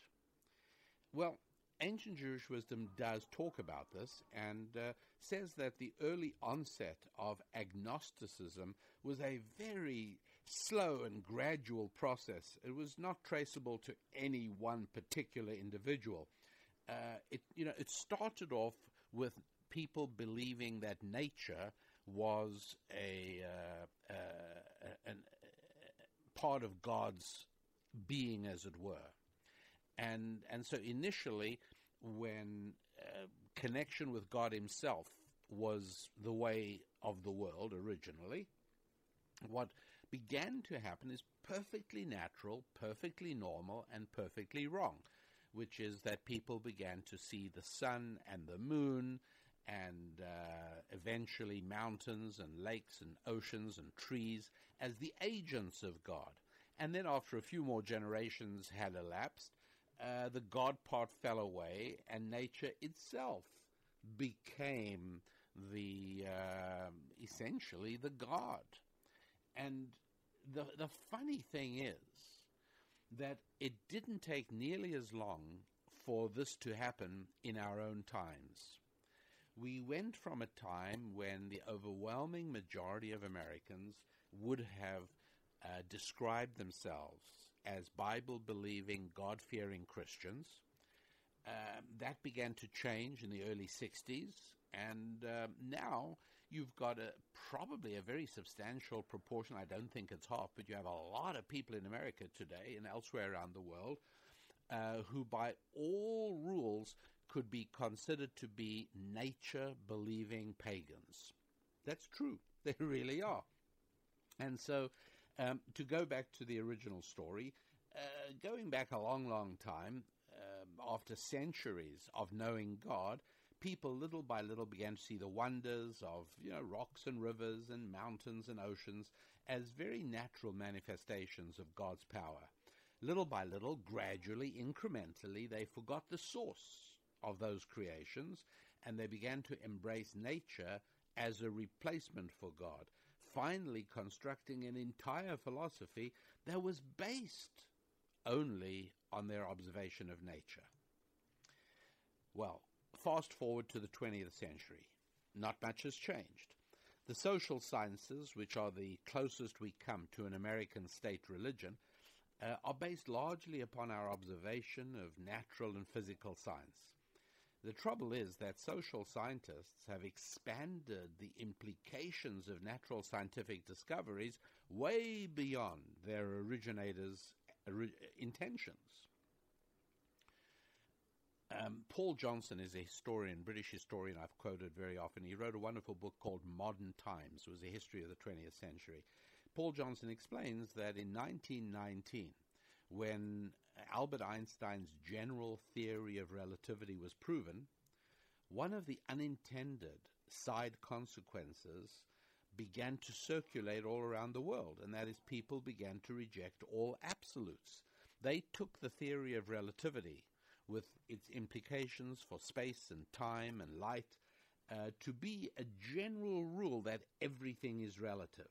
Well, ancient Jewish wisdom does talk about this and uh, says that the early onset of agnosticism was a very slow and gradual process. It was not traceable to any one particular individual. Uh, it you know it started off with people believing that nature was a uh, uh, an, part of God's being, as it were, and and so initially, when uh, connection with God Himself was the way of the world originally, what began to happen is perfectly natural, perfectly normal, and perfectly wrong which is that people began to see the sun and the moon and uh, eventually mountains and lakes and oceans and trees as the agents of God. And then, after a few more generations had elapsed, uh, the God part fell away, and nature itself became the uh, essentially the God. And the the funny thing is that it didn't take nearly as long for this to happen in our own times. We went from a time when the overwhelming majority of Americans would have uh, described themselves as Bible believing, God fearing Christians. Uh, that began to change in the early 60s, and uh, now you've got a, probably a very substantial proportion. I don't think it's half, but you have a lot of people in America today and elsewhere around the world uh, who, by all rules, could be considered to be nature believing pagans. That's true. *laughs* They really are. And so, um, to go back to the original story, uh, going back a long, long time, um, after centuries of knowing God, people little by little began to see the wonders of you know rocks and rivers and mountains and oceans as very natural manifestations of God's power. Little by little, gradually, incrementally, they forgot the source of those creations and they began to embrace nature as a replacement for God, finally constructing an entire philosophy that was based only on their observation of nature. Well, fast forward to the 20th century. Not much has changed. The social sciences, which are the closest we come to an American state religion, uh, are based largely upon our observation of natural and physical science. The trouble is that social scientists have expanded the implications of natural scientific discoveries way beyond their originators' intentions. Um, Paul Johnson is a historian, British historian I've quoted very often. He wrote a wonderful book called Modern Times. It was a history of the 20th century. Paul Johnson explains that in 1919, when Albert Einstein's general theory of relativity was proven, one of the unintended side consequences began to circulate all around the world, and that is people began to reject all absolutes. They took the theory of relativity with its implications for space and time and light uh, to be a general rule that everything is relative.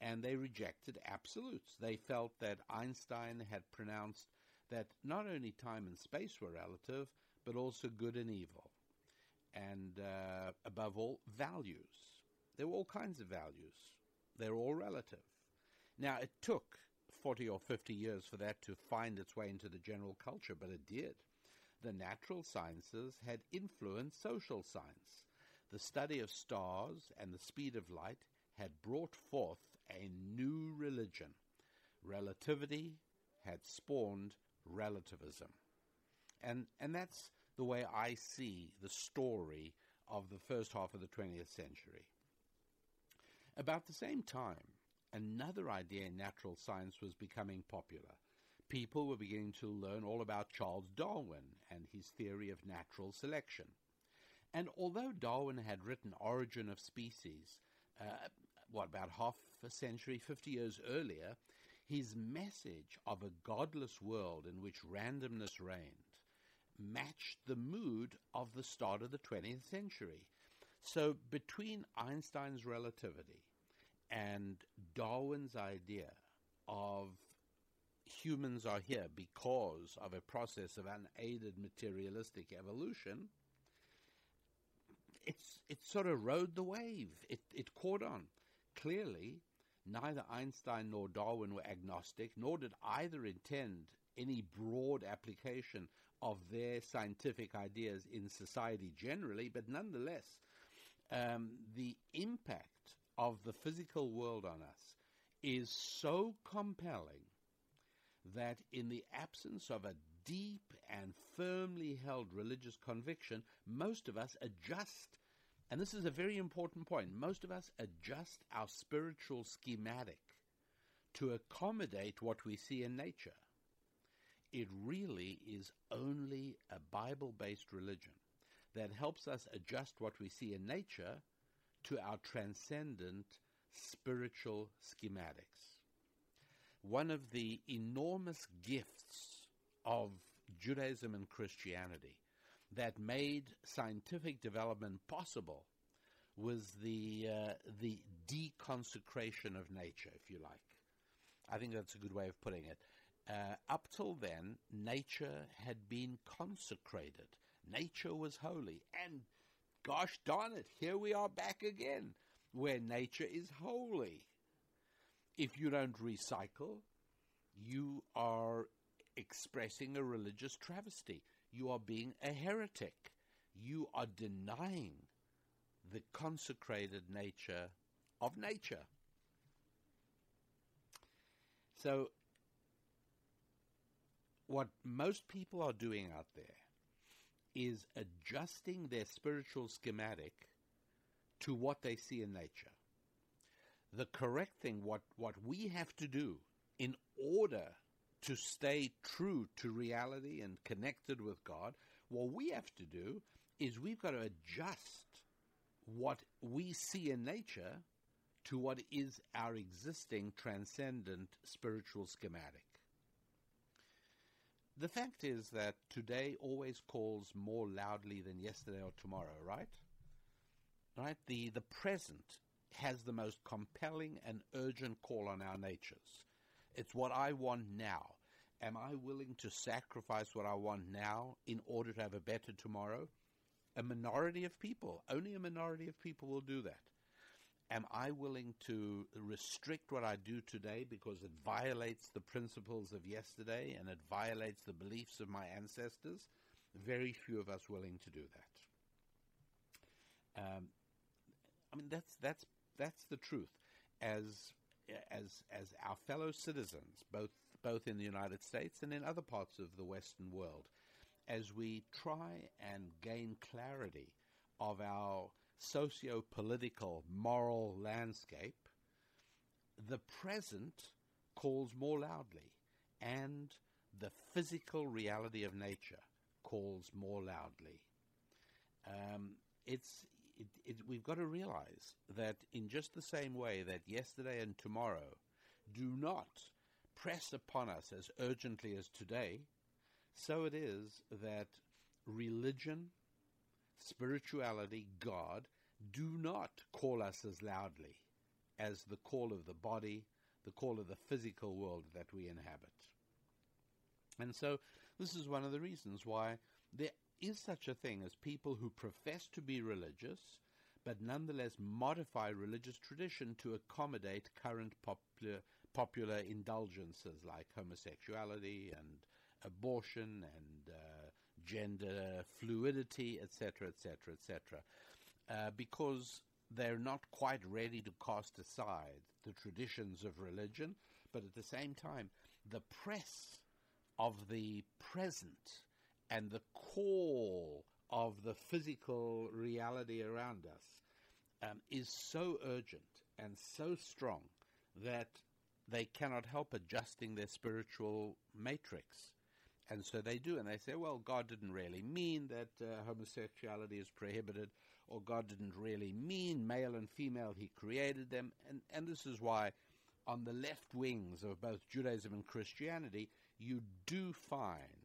And they rejected absolutes. They felt that Einstein had pronounced that not only time and space were relative, but also good and evil. And uh, above all, values. There were all kinds of values. They're all relative. Now, it took 40 or 50 years for that to find its way into the general culture, but it did. The natural sciences had influenced social science. The study of stars and the speed of light had brought forth a new religion. Relativity had spawned relativism. And, and that's the way I see the story of the first half of the 20th century. About the same time, another idea in natural science was becoming popular. People were beginning to learn all about Charles Darwin and his theory of natural selection. And although Darwin had written Origin of Species, uh, what, about half a century, 50 years earlier, his message of a godless world in which randomness reigned matched the mood of the start of the 20th century. So between Einstein's relativity and Darwin's idea of humans are here because of a process of unaided materialistic evolution, it's it sort of rode the wave. It it caught on. Clearly, neither Einstein nor Darwin were agnostic, nor did either intend any broad application of their scientific ideas in society generally, but nonetheless, um, the impact of the physical world on us is so compelling that in the absence of a deep and firmly held religious conviction, most of us adjust, and this is a very important point, most of us adjust our spiritual schematic to accommodate what we see in nature. It really is only a Bible based religion that helps us adjust what we see in nature to our transcendent spiritual schematics. One of the enormous gifts of Judaism and Christianity that made scientific development possible was the uh, the deconsecration of nature, if you like. I think that's a good way of putting it. Uh, up till then, nature had been consecrated. Nature was holy, and gosh darn it, here we are back again, where nature is holy. If you don't recycle, you are expressing a religious travesty. You are being a heretic. You are denying the consecrated nature of nature. So, what most people are doing out there is adjusting their spiritual schematic to what they see in nature. The correct thing, what, what we have to do in order to stay true to reality and connected with God, what we have to do is we've got to adjust what we see in nature to what is our existing transcendent spiritual schematic. The fact is that today always calls more loudly than yesterday or tomorrow, right? Right? The, the present has the most compelling and urgent call on our natures. It's what I want now. Am I willing to sacrifice what I want now in order to have a better tomorrow? A minority of people, only a minority of people will do that. Am I willing to restrict what I do today because it violates the principles of yesterday and it violates the beliefs of my ancestors? Very few of us willing to do that. Um, I mean, that's that's that's the truth. As as as our fellow citizens, both both in the United States and in other parts of the Western world, as we try and gain clarity of our socio political, moral landscape, the present calls more loudly, and the physical reality of nature calls more loudly. Um, it's it, it, we've got to realize that in just the same way that yesterday and tomorrow do not press upon us as urgently as today, so it is that religion spirituality, God, do not call us as loudly as the call of the body, the call of the physical world that we inhabit. And so, this is one of the reasons why there is such a thing as people who profess to be religious, but nonetheless modify religious tradition to accommodate current popular, popular indulgences like homosexuality and abortion and uh, gender fluidity, etc., etc., etc., because they're not quite ready to cast aside the traditions of religion, but at the same time, the press of the present and the call of the physical reality around us um, is so urgent and so strong that they cannot help adjusting their spiritual matrix and so they do, and they say, well, God didn't really mean that uh, homosexuality is prohibited, or God didn't really mean male and female, He created them. And, and this is why, on the left wings of both Judaism and Christianity, you do find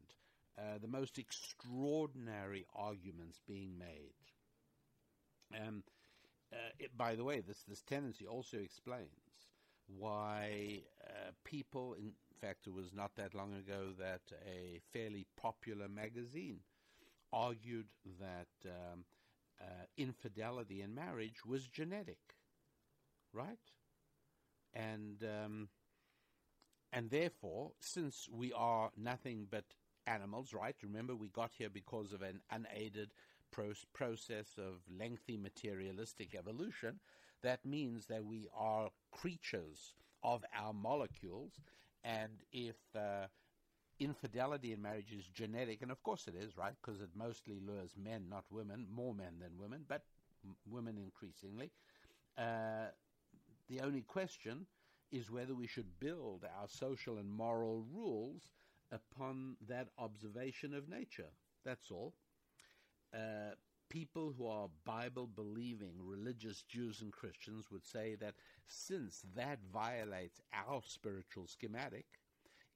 uh, the most extraordinary arguments being made. Um, uh, it, by the way, this, this tendency also explains why uh, people, in fact, it was not that long ago that a fairly popular magazine argued that um, uh, infidelity in marriage was genetic, right? And um, and therefore, since we are nothing but animals, right? Remember, we got here because of an unaided pro- process of lengthy materialistic evolution. That means that we are creatures of our molecules, and if uh, infidelity in marriage is genetic, and of course it is, right? Because it mostly lures men, not women, more men than women, but m- women increasingly. Uh, the only question is whether we should build our social and moral rules upon that observation of nature. That's all. Uh, people who are Bible believing religious Jews and Christians would say that since that violates our spiritual schematic,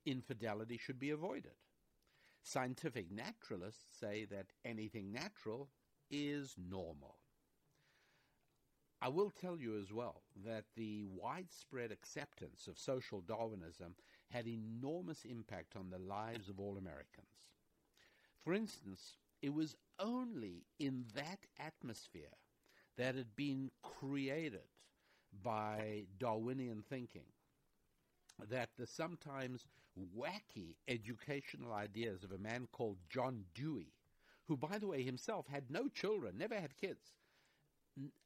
infidelity should be avoided. Scientific naturalists say that anything natural is normal. I will tell you as well that the widespread acceptance of social Darwinism had enormous impact on the lives of all Americans. For instance, it was only in that atmosphere that had been created by Darwinian thinking that the sometimes wacky educational ideas of a man called John Dewey, who, by the way, himself had no children, never had kids.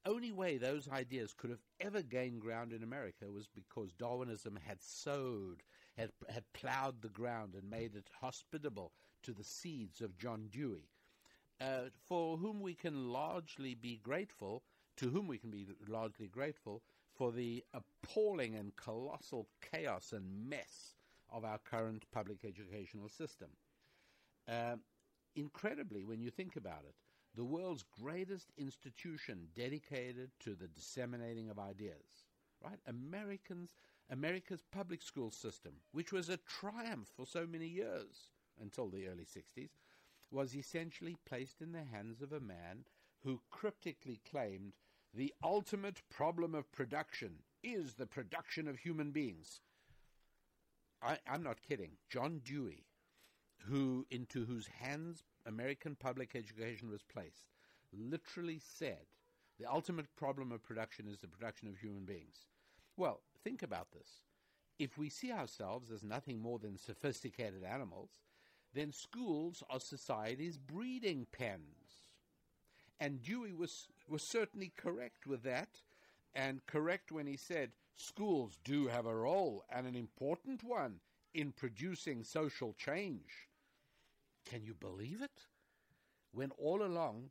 Only way those ideas could have ever gained ground in America was because Darwinism had sowed, had, had plowed the ground and made it hospitable to the seeds of John Dewey uh, for whom we can largely be grateful, to whom we can be largely grateful for the appalling and colossal chaos and mess of our current public educational system. Uh, incredibly, when you think about it, the world's greatest institution dedicated to the disseminating of ideas. Right? Americans, America's public school system, which was a triumph for so many years until the early 60s, was essentially placed in the hands of a man who cryptically claimed the ultimate problem of production is the production of human beings. I, am not kidding. John Dewey, who into whose hands American public education was placed, literally said the ultimate problem of production is the production of human beings. Well, think about this. If we see ourselves as nothing more than sophisticated animals, then schools are society's breeding pens. And Dewey was, was certainly correct with that, and correct when he said schools do have a role and an important one in producing social change. Can you believe it? When all along,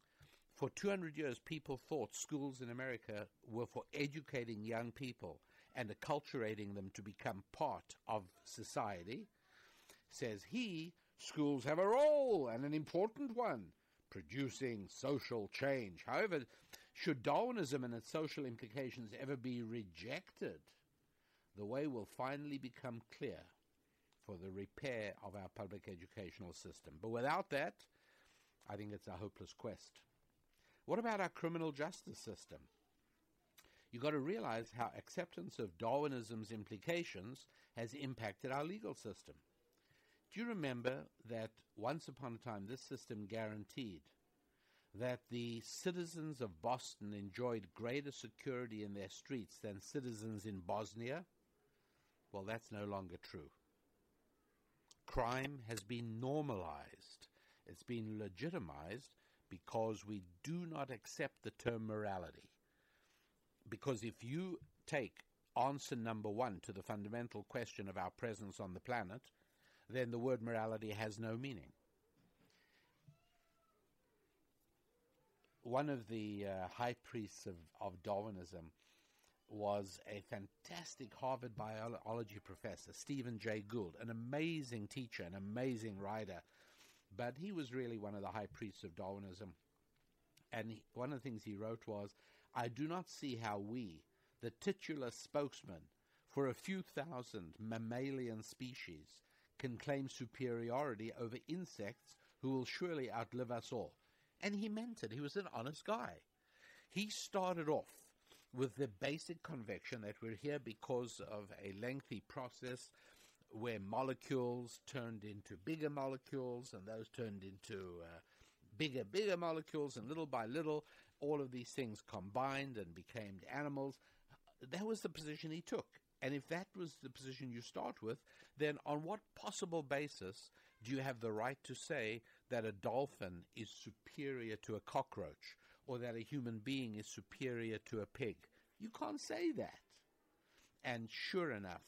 for 200 years, people thought schools in America were for educating young people and acculturating them to become part of society, says he, schools have a role and an important one, producing social change. However, should Darwinism and its social implications ever be rejected, the way will finally become clear for the repair of our public educational system. But without that, I think it's a hopeless quest. What about our criminal justice system? You've got to realize how acceptance of Darwinism's implications has impacted our legal system. Do you remember that once upon a time this system guaranteed that the citizens of Boston enjoyed greater security in their streets than citizens in Bosnia? Well, that's no longer true. Crime has been normalized, it's been legitimized because we do not accept the term morality. Because if you take answer number one to the fundamental question of our presence on the planet, then the word morality has no meaning. One of the uh, high priests of, of Darwinism was a fantastic Harvard biology professor, Stephen Jay Gould, an amazing teacher, an amazing writer. But he was really one of the high priests of Darwinism. And he, one of the things he wrote was I do not see how we, the titular spokesman for a few thousand mammalian species, can claim superiority over insects who will surely outlive us all. And he meant it. He was an honest guy. He started off with the basic conviction that we're here because of a lengthy process where molecules turned into bigger molecules and those turned into uh, bigger, bigger molecules, and little by little, all of these things combined and became animals. That was the position he took. And if that was the position you start with, then on what possible basis do you have the right to say that a dolphin is superior to a cockroach or that a human being is superior to a pig? You can't say that. And sure enough,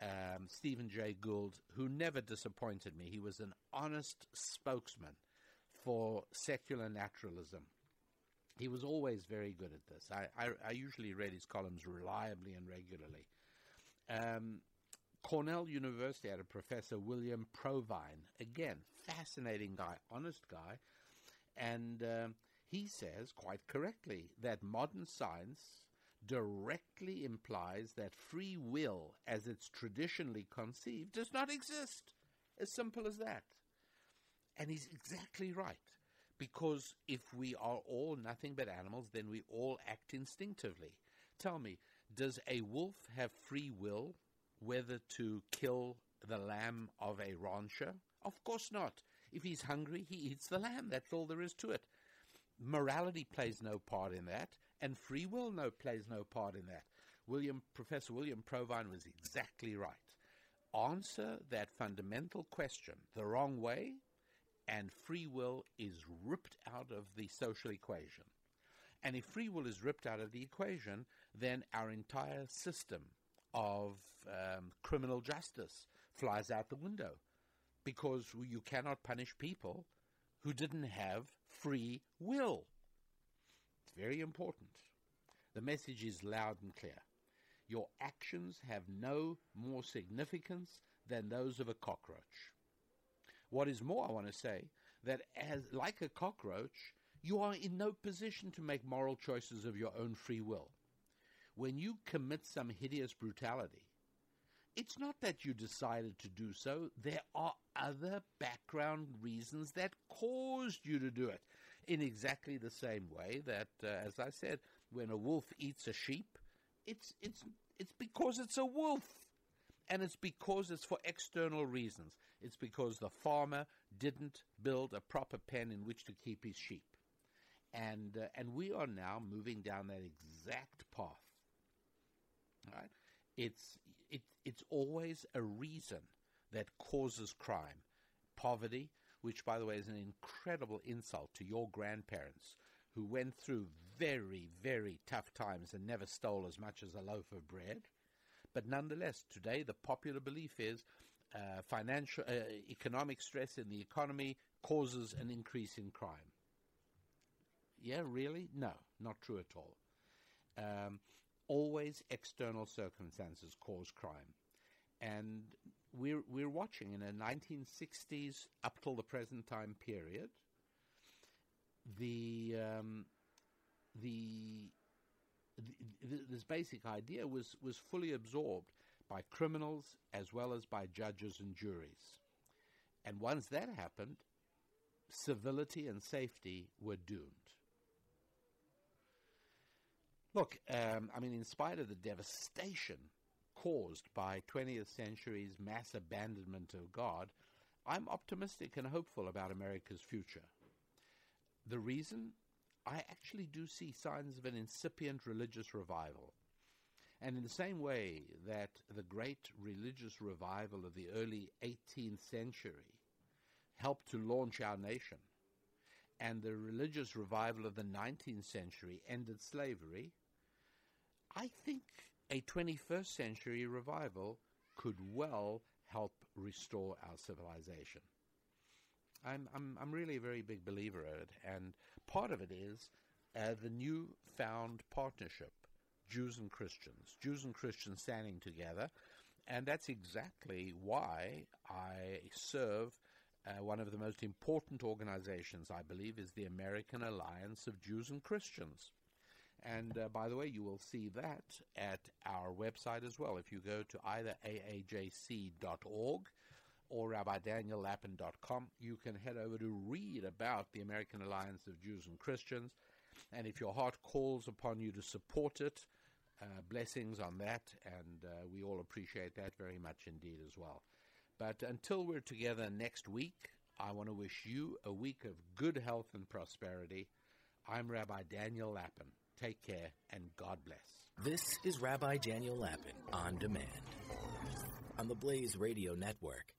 um, Stephen Jay Gould, who never disappointed me, he was an honest spokesman for secular naturalism. He was always very good at this. I, I, I usually read his columns reliably and regularly. Um, Cornell University had a professor, William Provine. Again, fascinating guy, honest guy. And um, he says, quite correctly, that modern science directly implies that free will, as it's traditionally conceived, does not exist. As simple as that. And he's exactly right. Because if we are all nothing but animals, then we all act instinctively. Tell me, does a wolf have free will whether to kill the lamb of a rancher? Of course not. If he's hungry, he eats the lamb. That's all there is to it. Morality plays no part in that, and free will no plays no part in that. William Professor William Provine was exactly right. Answer that fundamental question the wrong way, and free will is ripped out of the social equation. And if free will is ripped out of the equation, then our entire system of um, criminal justice flies out the window because you cannot punish people who didn't have free will. It's very important. The message is loud and clear. Your actions have no more significance than those of a cockroach. What is more, I want to say that as like a cockroach, You are in no position to make moral choices of your own free will. When you commit some hideous brutality, it's not that you decided to do so. There are other background reasons that caused you to do it. In exactly the same way that, uh, as I said, when a wolf eats a sheep, it's, it's, it's because it's a wolf. And it's because it's for external reasons. It's because the farmer didn't build a proper pen in which to keep his sheep. And, uh, and we are now moving down that exact path. Right? It's, it, it's always a reason that causes crime. Poverty, which, by the way, is an incredible insult to your grandparents who went through very, very tough times and never stole as much as a loaf of bread. But nonetheless, today the popular belief is uh, financial, uh, economic stress in the economy causes an increase in crime. Yeah, really? No, not true at all. Um, always external circumstances cause crime. And we're, we're watching in the 1960s up till the present time period, the, um, the, the, this basic idea was, was fully absorbed by criminals as well as by judges and juries. And once that happened, civility and safety were doomed. Look, um, I mean, in spite of the devastation caused by 20th century's mass abandonment of God, I'm optimistic and hopeful about America's future. The reason? I actually do see signs of an incipient religious revival. And in the same way that the great religious revival of the early 18th century helped to launch our nation, and the religious revival of the 19th century ended slavery, I think a 21st century revival could well help restore our civilization. I'm, I'm, I'm really a very big believer in it, and part of it is uh, the new-found partnership, Jews and Christians, Jews and Christians standing together, and that's exactly why I serve uh, one of the most important organizations, I believe, is the American Alliance of Jews and Christians. And uh, by the way, you will see that at our website as well. If you go to either aajc.org or rabbidaniellapin.com, you can head over to read about the American Alliance of Jews and Christians. And if your heart calls upon you to support it, uh, blessings on that, and uh, we all appreciate that very much indeed as well. But until we're together next week, I want to wish you a week of good health and prosperity. I'm Rabbi Daniel Lapin. Take care and God bless. This is Rabbi Daniel Lapin on demand on the Blaze Radio Network.